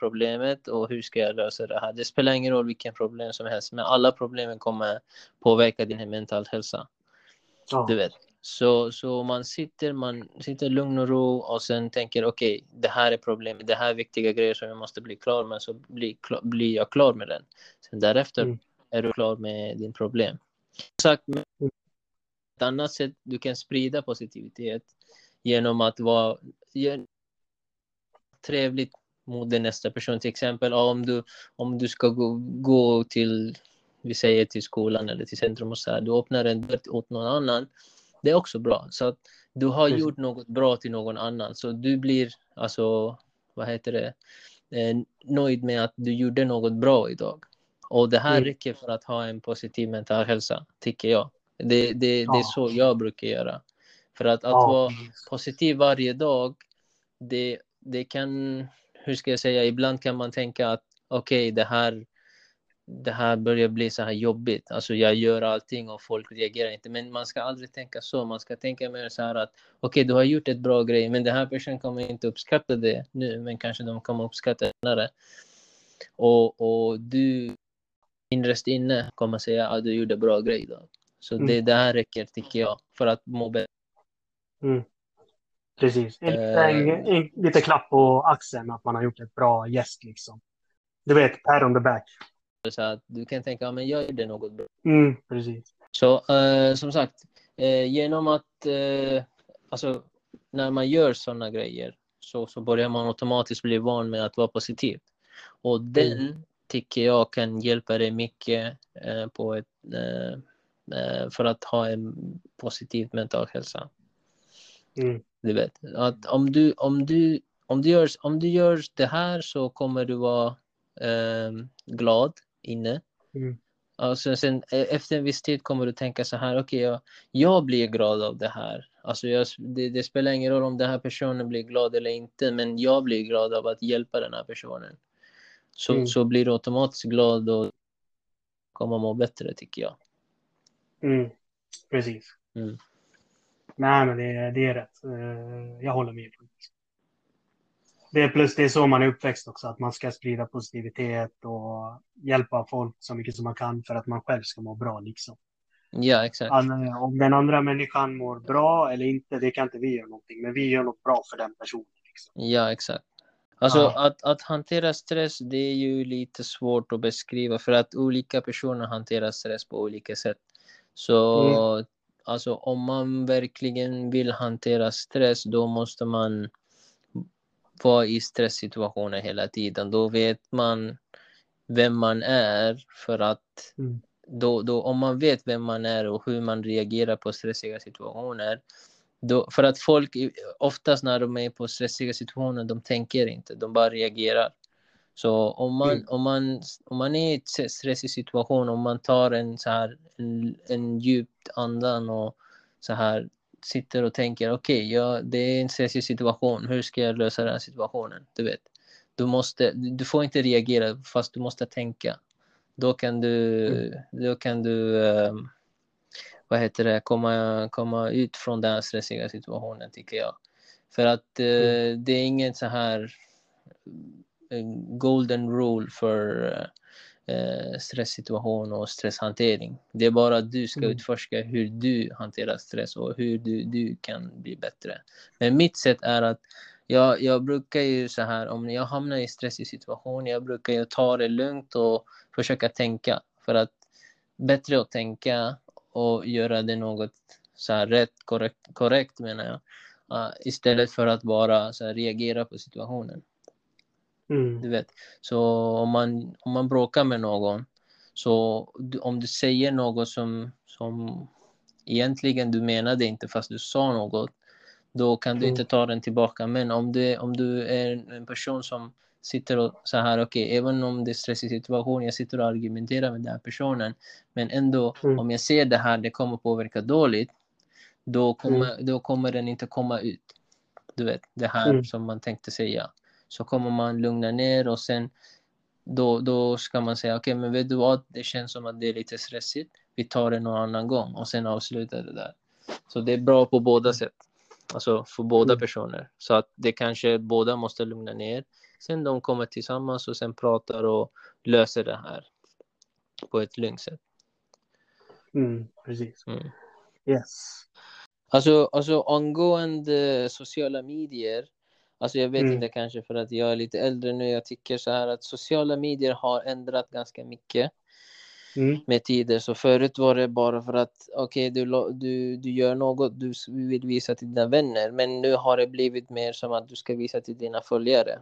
problemet och hur ska jag lösa det här. Det spelar ingen roll vilken problem som helst, men alla problemen kommer påverka din mentala hälsa. Ja. Du vet. Så, så man sitter, man sitter lugn och ro och sen tänker okej, okay, det här är problemet, det här är viktiga grejer som jag måste bli klar med, så blir, blir jag klar med den. Sen därefter mm. är du klar med din problem. Sagt, mm. ett annat sätt du kan sprida positivitet genom att vara trevligt mot den nästa person. Till exempel om du, om du ska gå, gå till, vi säger till skolan eller till centrum och så här, du öppnar en dörr åt någon annan det är också bra. Så att du har Precis. gjort något bra till någon annan. Så du blir, alltså, vad heter det, eh, nöjd med att du gjorde något bra idag. Och det här mm. räcker för att ha en positiv mental hälsa, tycker jag. Det, det, ja. det är så jag brukar göra. För att, att ja. vara positiv varje dag, det, det kan, hur ska jag säga, ibland kan man tänka att okej, okay, det här det här börjar bli så här jobbigt. Alltså jag gör allting och folk reagerar inte. Men man ska aldrig tänka så. Man ska tänka mer så här att okej, okay, du har gjort ett bra grej, men den här personen kommer inte uppskatta det nu, men kanske de kommer uppskatta det senare. Och, och du innerst inne kommer säga att du gjorde bra grej idag. Så mm. det, det här räcker, tycker jag, för att må bättre. Mm. Precis. En, en, en, lite klapp på axeln att man har gjort ett bra gäst liksom. Du vet, pat on the back. Så att du kan tänka, att jag gjorde något bra. Mm, precis. Så eh, som sagt, eh, genom att, eh, alltså när man gör sådana grejer så, så börjar man automatiskt bli van med att vara positiv. Och den mm. tycker jag kan hjälpa dig mycket eh, på ett, eh, eh, för att ha en positiv mental hälsa. Mm. Du vet, att om du, om, du, om, du gör, om du gör det här så kommer du vara glad inne. Mm. Alltså sen, e, efter en viss tid kommer du tänka så här, okej, okay, jag, jag blir glad av det här. Alltså jag, det, det, spelar ingen roll om den här personen blir glad eller inte, men jag blir glad av att hjälpa den här personen. Så, mm. så blir du automatiskt glad och kommer må bättre, tycker jag. Mm. Precis. Mm. Nej, men det, det är rätt. Eh, jag håller med. det är plus det är så man är uppväxt också, att man ska sprida positivitet och hjälpa folk så mycket som man kan för att man själv ska må bra liksom. Ja, exakt. Om den andra människan mår bra eller inte, det kan inte vi göra någonting, men vi gör något bra för den personen. Liksom. Ja, exakt. Alltså ja. att, att hantera stress, det är ju lite svårt att beskriva för att olika personer hanterar stress på olika sätt. Så mm. Alltså om man verkligen vill hantera stress, då måste man vara i stresssituationer hela tiden. Då vet man vem man är för att mm. då, då, om man vet vem man är och hur man reagerar på stressiga situationer då, för att folk oftast när de är på stressiga situationer, de tänker inte, de bara reagerar. Så om man, mm. om man, om man är i en stressig situation, om man tar en, så här, en, en djupt andan och så här sitter och tänker okej, okay, ja, det är en stressig situation, hur ska jag lösa den här situationen? Du vet, du, måste, du får inte reagera fast du måste tänka. Då kan du, mm. då kan du um, vad heter det, komma, komma ut från den stressiga situationen tycker jag. För att eh, mm. det är ingen så här golden rule för eh, stresssituation och stresshantering. Det är bara att du ska mm. utforska hur du hanterar stress och hur du, du kan bli bättre. Men mitt sätt är att jag, jag brukar ju så här, om jag hamnar i stressig situation, jag brukar ju ta det lugnt och försöka tänka. För att bättre att tänka och göra det något så här rätt, korrekt, korrekt menar jag. Uh, istället för att bara så här, reagera på situationen. Mm. Du vet. Så om man, om man bråkar med någon, så om du säger något som, som egentligen du menade inte fast du sa något, då kan du mm. inte ta den tillbaka. Men om du, om du är en person som sitter och så här, okej, okay, även om det är stressig situation, jag sitter och argumenterar med den här personen, men ändå, mm. om jag ser det här, det kommer påverka dåligt, då kommer, mm. då kommer den inte komma ut. Du vet, det här mm. som man tänkte säga. Så kommer man lugna ner och sen då, då ska man säga, okej, okay, men vet du vad, det känns som att det är lite stressigt, vi tar det någon annan gång och sen avslutar det där. Så det är bra på båda sätt. Alltså för båda mm. personer. Så att det kanske båda måste lugna ner. Sen de kommer tillsammans och sen pratar och löser det här på ett lugnt sätt. Mm, precis. Mm. Yes. Alltså, alltså angående sociala medier. Alltså jag vet mm. inte kanske för att jag är lite äldre nu. Jag tycker så här att sociala medier har ändrat ganska mycket. Mm. med tider. Så förut var det bara för att okej, okay, du, du, du gör något du vill visa till dina vänner. Men nu har det blivit mer som att du ska visa till dina följare.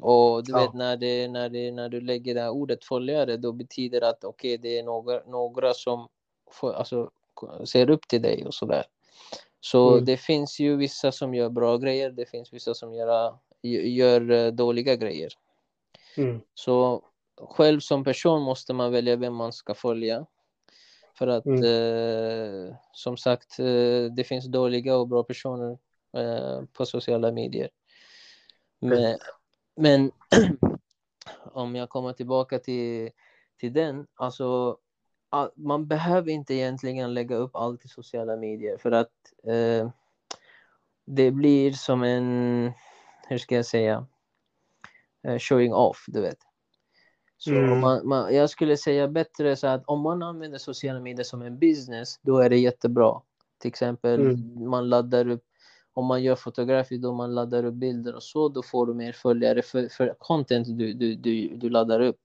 Och du ja. vet när, det, när, det, när du lägger det här ordet följare då betyder det att okej okay, det är några, några som får, alltså, ser upp till dig och sådär. Så mm. det finns ju vissa som gör bra grejer, det finns vissa som gör, gör eh, dåliga grejer. Mm. Så själv som person måste man välja vem man ska följa. För att mm. eh, som sagt, eh, det finns dåliga och bra personer eh, på sociala medier. Men, men om jag kommer tillbaka till, till den, alltså man behöver inte egentligen lägga upp allt i sociala medier för att eh, det blir som en, hur ska jag säga, uh, showing off, du vet. Så mm. man, man, jag skulle säga bättre så att om man använder sociala medier som en business, då är det jättebra. Till exempel mm. man laddar upp, om man gör fotografi då man laddar upp bilder och så, då får du mer följare för, för content du, du, du, du laddar upp.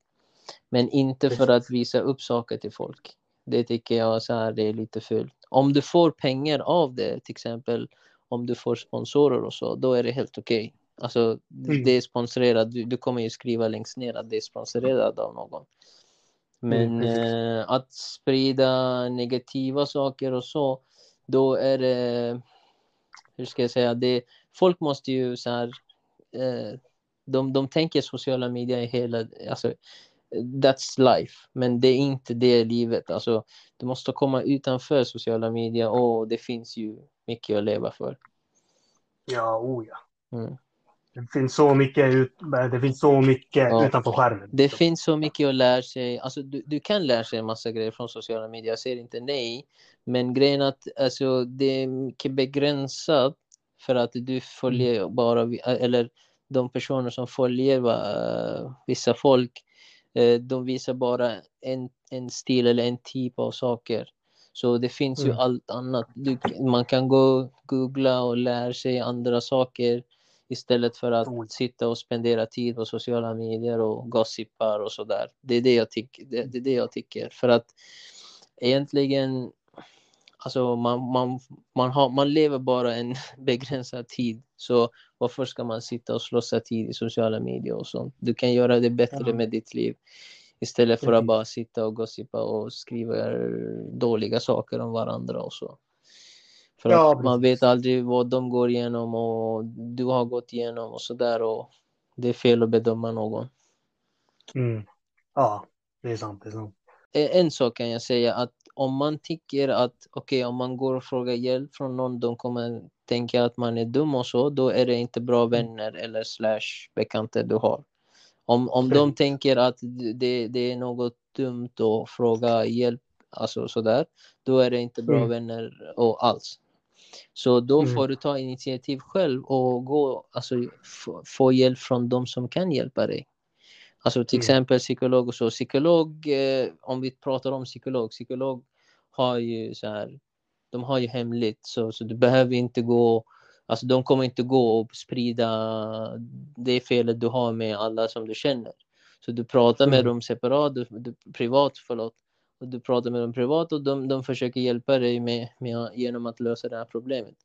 Men inte för att visa upp saker till folk. Det tycker jag så här, det är lite fult. Om du får pengar av det, till exempel om du får sponsorer och så, då är det helt okej. Okay. Alltså, mm. det är sponsrerat. Du, du, kommer ju skriva längst ner att det är sponsrerat av någon. Men mm. eh, att sprida negativa saker och så, då är det... Hur ska jag säga? Det, folk måste ju så här... Eh, de, de tänker sociala medier hela... Alltså, that's life. Men det är inte det livet. Alltså, du måste komma utanför sociala medier och det finns ju mycket att leva för. Ja, o ja. Mm. Det finns så mycket, ut, det finns så mycket ja. utanför skärmen. Det finns så mycket att lära sig. Alltså, du, du kan lära sig en massa grejer från sociala medier. Jag säger inte nej. Men grejen att alltså, det är mycket begränsat för att du följer bara, eller de personer som följer vissa folk, de visar bara en, en stil eller en typ av saker. Så det finns mm. ju allt annat. Du, man kan gå googla och lära sig andra saker istället för att mm. sitta och spendera tid på sociala medier och gossipar och sådär. Det är det jag tycker. Det, det, är det jag tycker. För att egentligen, alltså man, man, man, har, man lever bara en begränsad tid. Så varför ska man sitta och slösa tid i sociala medier och sånt? Du kan göra det bättre ja. med ditt liv. Istället för att bara sitta och gossipa och skriva dåliga saker om varandra och så. För ja, att man vet aldrig vad de går igenom och du har gått igenom och sådär och det är fel att bedöma någon. Mm. Ja, det är sant. Det är sant. En sak kan jag säga att om man tycker att okej, okay, om man går och frågar hjälp från någon, de kommer tänka att man är dum och så, då är det inte bra vänner eller slash bekanta du har. Om, om de tänker att det, det är något dumt att fråga hjälp, alltså sådär, då är det inte bra mm. vänner och alls. Så då mm. får du ta initiativ själv och gå, alltså, få hjälp från de som kan hjälpa dig. Alltså till mm. exempel psykolog och så. Psykolog, eh, om vi pratar om psykolog, psykolog har ju så här, de har ju hemligt så, så du behöver inte gå Alltså de kommer inte gå och sprida det felet du har med alla som du känner. Så du pratar med mm. dem separat, du, du, privat, förlåt. Och du pratar med dem privat och de, de försöker hjälpa dig med, med, genom att lösa det här problemet.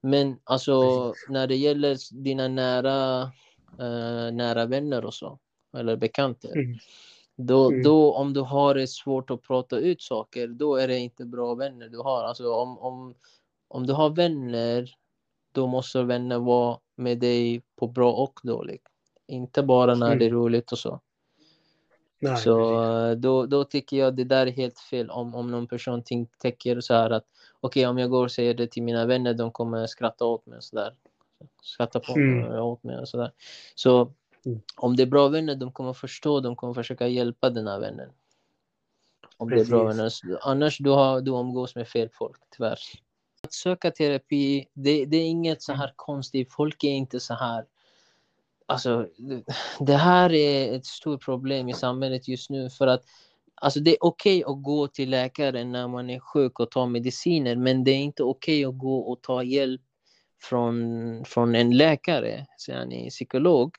Men alltså när det gäller dina nära, äh, nära vänner och så, eller bekanta. Mm. Då, mm. då om du har det svårt att prata ut saker, då är det inte bra vänner du har. Alltså om, om, om du har vänner då måste vänner vara med dig på bra och dåligt. Inte bara när mm. det är roligt och så. Nej, så då, då tycker jag det där är helt fel om, om någon person tänker så här att okej okay, om jag går och säger det till mina vänner de kommer skratta åt mig och så där. Skratta på mm. mig, åt mig och så där. Så mm. om det är bra vänner de kommer förstå, de kommer försöka hjälpa den här vännen. Om Precis. det är bra vänner. Annars du, har, du omgås med fel folk tyvärr. Att söka terapi, det, det är inget så här konstigt. Folk är inte så här... Alltså, det här är ett stort problem i samhället just nu. För att alltså, det är okej okay att gå till läkaren när man är sjuk och ta mediciner. Men det är inte okej okay att gå och ta hjälp från, från en läkare, så en psykolog.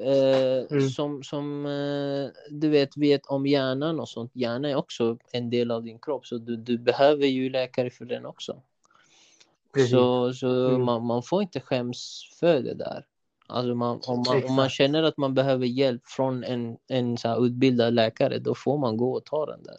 Eh, mm. Som, som eh, du vet, vet om hjärnan och sånt. Hjärnan är också en del av din kropp, så du, du behöver ju läkare för den också. Precis. Så, så mm. man, man får inte skäms för det där. Alltså man, om, man, om man känner att man behöver hjälp från en, en så utbildad läkare, då får man gå och ta den där.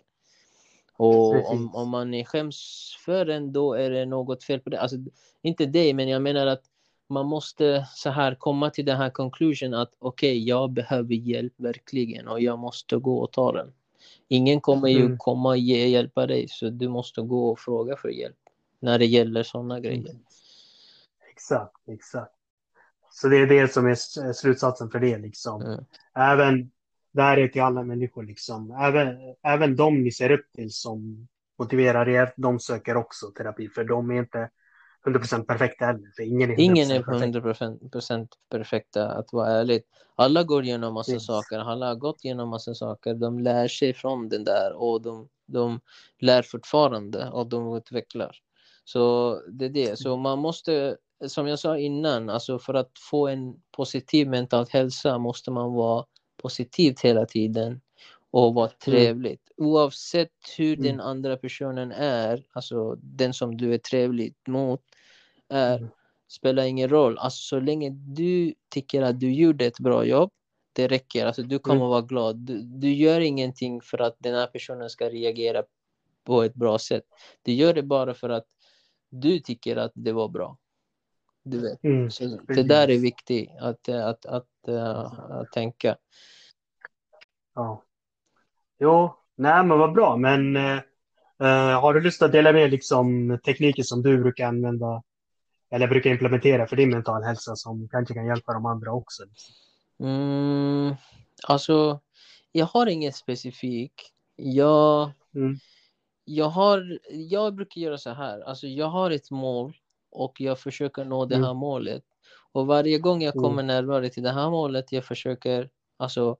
Och om, om man är skäms för den, då är det något fel på det. Alltså, inte det, men jag menar att man måste så här komma till den här conclusion att okej, okay, jag behöver hjälp verkligen och jag måste gå och ta den. Ingen kommer ju mm. komma och ge, hjälpa dig, så du måste gå och fråga för hjälp när det gäller sådana mm. grejer. Exakt, exakt. Så det är det som är slutsatsen för det liksom. Mm. Även, det här är till alla människor liksom. Även, även de ni ser upp till som motiverar er, de söker också terapi, för de är inte 100% perfekta heller. För ingen är 100% ingen är 100% perfekt. perfekta, att vara ärlig. Alla går igenom massa yes. saker, alla har gått igenom massa saker. De lär sig från den där och de, de lär fortfarande och de utvecklar. Så det är det. Så man måste, som jag sa innan, alltså för att få en positiv mental hälsa måste man vara positiv hela tiden och vara mm. trevligt. Mm. Oavsett hur mm. den andra personen är, alltså den som du är trevlig mot, är, mm. spelar ingen roll. Alltså så länge du tycker att du gjorde ett bra jobb, det räcker. Alltså du kommer mm. vara glad. Du, du gör ingenting för att den här personen ska reagera på ett bra sätt. Du gör det bara för att du tycker att det var bra. Du vet. Mm. Så det där är viktigt att, att, att, att, att tänka. Ja. Jo, nej men vad bra. Men uh, har du lust att dela med liksom, tekniker som du brukar använda eller brukar implementera för din mental hälsa som kanske kan hjälpa de andra också? Mm, alltså, jag har inget specifikt. Jag, mm. jag, har, jag brukar göra så här. Alltså, jag har ett mål och jag försöker nå det här mm. målet. Och varje gång jag kommer mm. närmare till det här målet, jag försöker alltså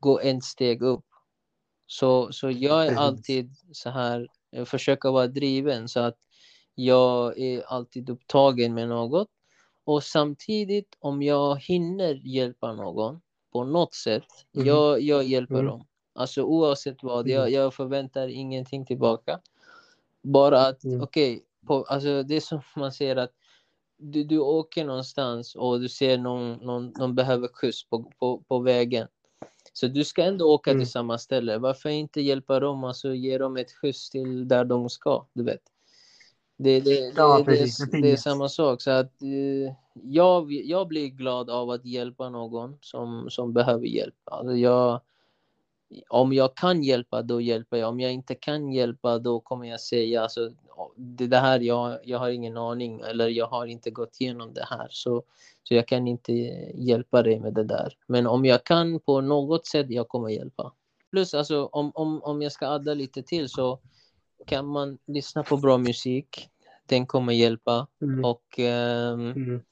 gå en steg upp. Så, så jag är alltid så här, jag försöker vara driven så att jag är alltid upptagen med något. Och samtidigt om jag hinner hjälpa någon på något sätt, mm. jag, jag hjälper mm. dem. Alltså oavsett vad, jag, mm. jag förväntar ingenting tillbaka. Bara att, mm. okej, okay, alltså det är som man säger att du, du åker någonstans och du ser någon, någon, någon behöver skjuts på, på, på vägen. Så du ska ändå åka mm. till samma ställe. Varför inte hjälpa dem, alltså ge dem ett skjuts till där de ska, du vet. Det, det, ja, det, det, det, är samma sak. Så att, uh, jag, jag blir glad av att hjälpa någon som, som behöver hjälp. Alltså jag, om jag kan hjälpa, då hjälper jag. Om jag inte kan hjälpa, då kommer jag säga alltså, det, här, jag, jag har ingen aning eller jag har inte gått igenom det här. Så, så jag kan inte hjälpa dig med det där. Men om jag kan på något sätt, jag kommer hjälpa. Plus, alltså, om, om, om jag ska adda lite till så kan man lyssna på bra musik. Den kommer hjälpa. Mm. Och um, mm.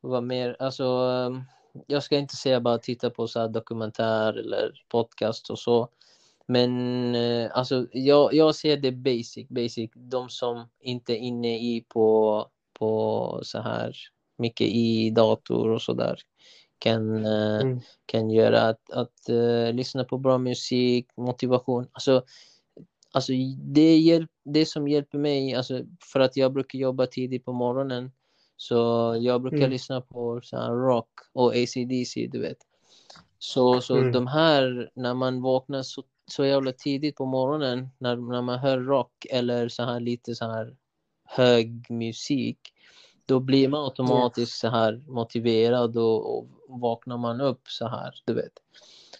vad mer, alltså um, jag ska inte säga bara titta på så dokumentär eller podcast och så. Men eh, alltså, jag, jag ser det basic, basic. De som inte är inne i på, på så här mycket i dator och så där kan, eh, mm. kan göra att, att uh, lyssna på bra musik, motivation. Alltså, alltså det, hjälp, det som hjälper mig, alltså, för att jag brukar jobba tidigt på morgonen så jag brukar mm. lyssna på så rock och ACDC, du vet. Så, så mm. de här, när man vaknar så, så jävla tidigt på morgonen, när, när man hör rock eller så här lite så här hög musik, då blir man automatiskt så här motiverad och, och vaknar man upp så här, du vet.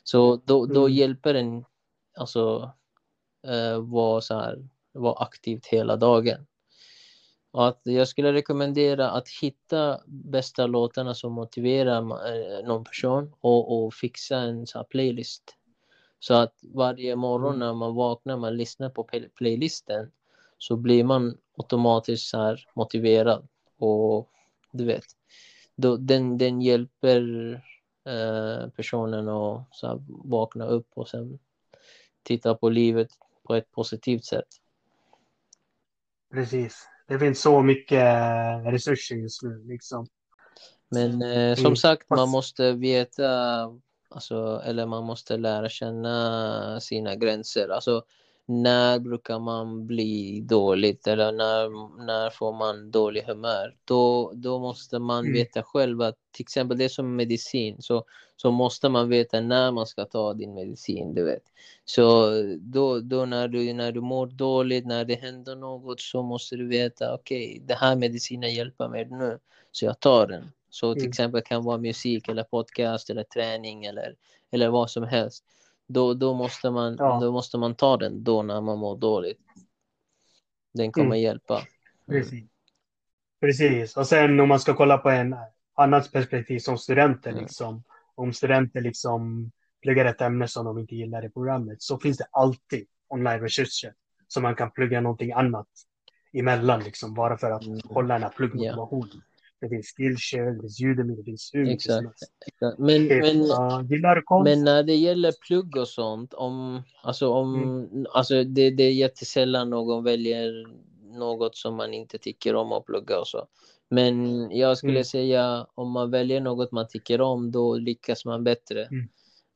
Så då, då mm. hjälper den alltså uh, vara så här, vara aktivt hela dagen. Att jag skulle rekommendera att hitta bästa låtarna som motiverar eh, någon person och, och fixa en så playlist. Så att varje morgon mm. när man vaknar man lyssnar på playlisten så blir man automatiskt så här motiverad. Och du vet, då, den, den hjälper eh, personen att så här, vakna upp och sen titta på livet på ett positivt sätt. Precis det finns så mycket resurser just nu. Liksom. Men eh, som mm. sagt, man måste veta, alltså, eller man måste lära känna sina gränser. Alltså, när brukar man bli dåligt eller när, när får man dålig humör? Då, då måste man mm. veta själv att till exempel det som medicin så, så måste man veta när man ska ta din medicin. Du vet. Så då, då när, du, när du mår dåligt, när det händer något så måste du veta okej, okay, det här medicinen hjälper mig nu så jag tar den. Så till mm. exempel kan vara musik eller podcast eller träning eller, eller vad som helst. Då, då, måste man, ja. då måste man ta den då när man mår dåligt. Den kommer mm. hjälpa. Precis. Precis. Och sen om man ska kolla på en annat perspektiv som studenter, mm. liksom, om studenter liksom pluggar ett ämne som de inte gillar i programmet, så finns det alltid online-resurser så man kan plugga någonting annat emellan, liksom, bara för att mm. hålla den här pluggmotivationen. Yeah. Det finns Skillshare, det finns Udemy, det finns hur Exakt. Exakt. Men, men, uh, men när det gäller plugg och sånt, om, alltså, om, mm. alltså, det, det är jättesällan någon väljer något som man inte tycker om att plugga och så. Men jag skulle mm. säga om man väljer något man tycker om, då lyckas man bättre mm.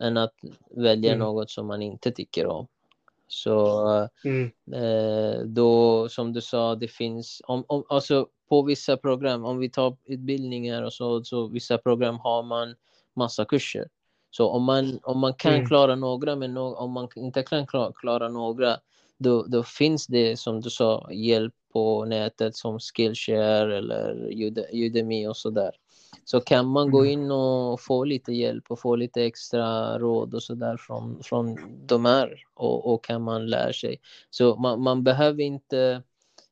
än att välja mm. något som man inte tycker om. Så mm. eh, då, som du sa, det finns, om, om, alltså på vissa program, om vi tar utbildningar och så, så vissa program har man massa kurser. Så om man, om man kan mm. klara några, men no, om man inte kan klara, klara några, då, då finns det som du sa hjälp på nätet som Skillshare eller Udemy och så där. Så kan man gå mm. in och få lite hjälp och få lite extra råd och så där från, från de här och, och kan man lära sig. Så man, man behöver inte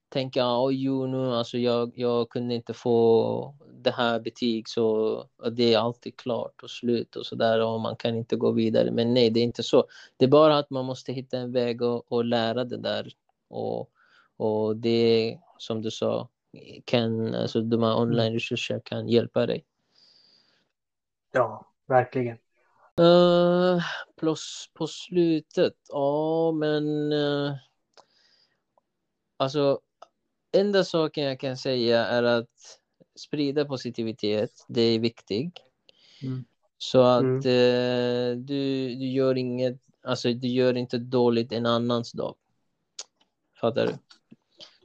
tänka, oh, jo, nu, alltså jag, jag kunde inte få det här betyg så det är alltid klart och slut och så där och man kan inte gå vidare. Men nej, det är inte så. Det är bara att man måste hitta en väg och, och lära det där. Och, och det som du sa, kan, alltså de här online resurser kan hjälpa dig. Ja, verkligen. Uh, plus på slutet, ja men uh, alltså enda saken jag kan säga är att sprida positivitet, det är viktigt. Mm. Så att mm. uh, du, du gör inget, alltså du gör inte dåligt en annans dag. Fattar du?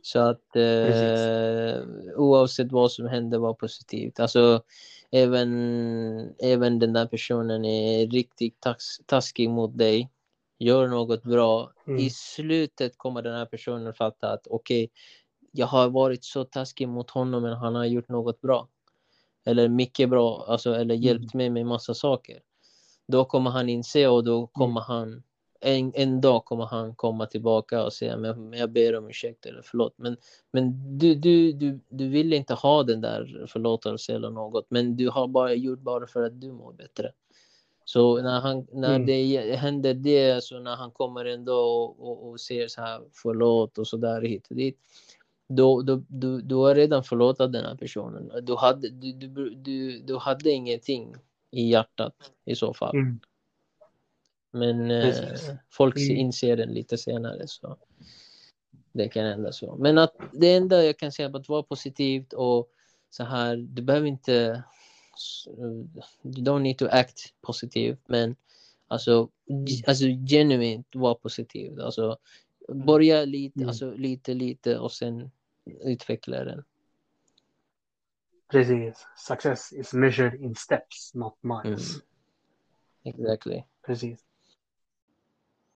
Så att eh, oavsett vad som händer var positivt. Alltså även, även den där personen är riktigt tas taskig mot dig. Gör något bra. Mm. I slutet kommer den här personen fatta att okej, okay, jag har varit så taskig mot honom men han har gjort något bra. Eller mycket bra, alltså, eller hjälpt mm. mig med massa saker. Då kommer han inse och då kommer mm. han en, en dag kommer han komma tillbaka och säga men jag ber om ursäkt eller förlåt. Men, men du, du, du, du vill inte ha den där förlåtelse eller något. Men du har bara gjort bara för att du mår bättre. Så när, han, när mm. det händer det, så när han kommer ändå och, och, och säger så här förlåt och så där hit och dit. Då, då, du, du har redan förlåtit den här personen. Du hade, du, du, du, du hade ingenting i hjärtat i så fall. Mm. Men eh, folk mm. inser den lite senare. Så det kan hända så. Men att det enda jag kan säga är att vara positivt och så här. Du behöver inte. You don't need to act positiv. Men alltså, mm. alltså genuint vara positiv. Alltså börja lite, mm. alltså lite, lite och sen utveckla den. Precis. Success is measured in steps, not miles. Mm. Exactly. Precis.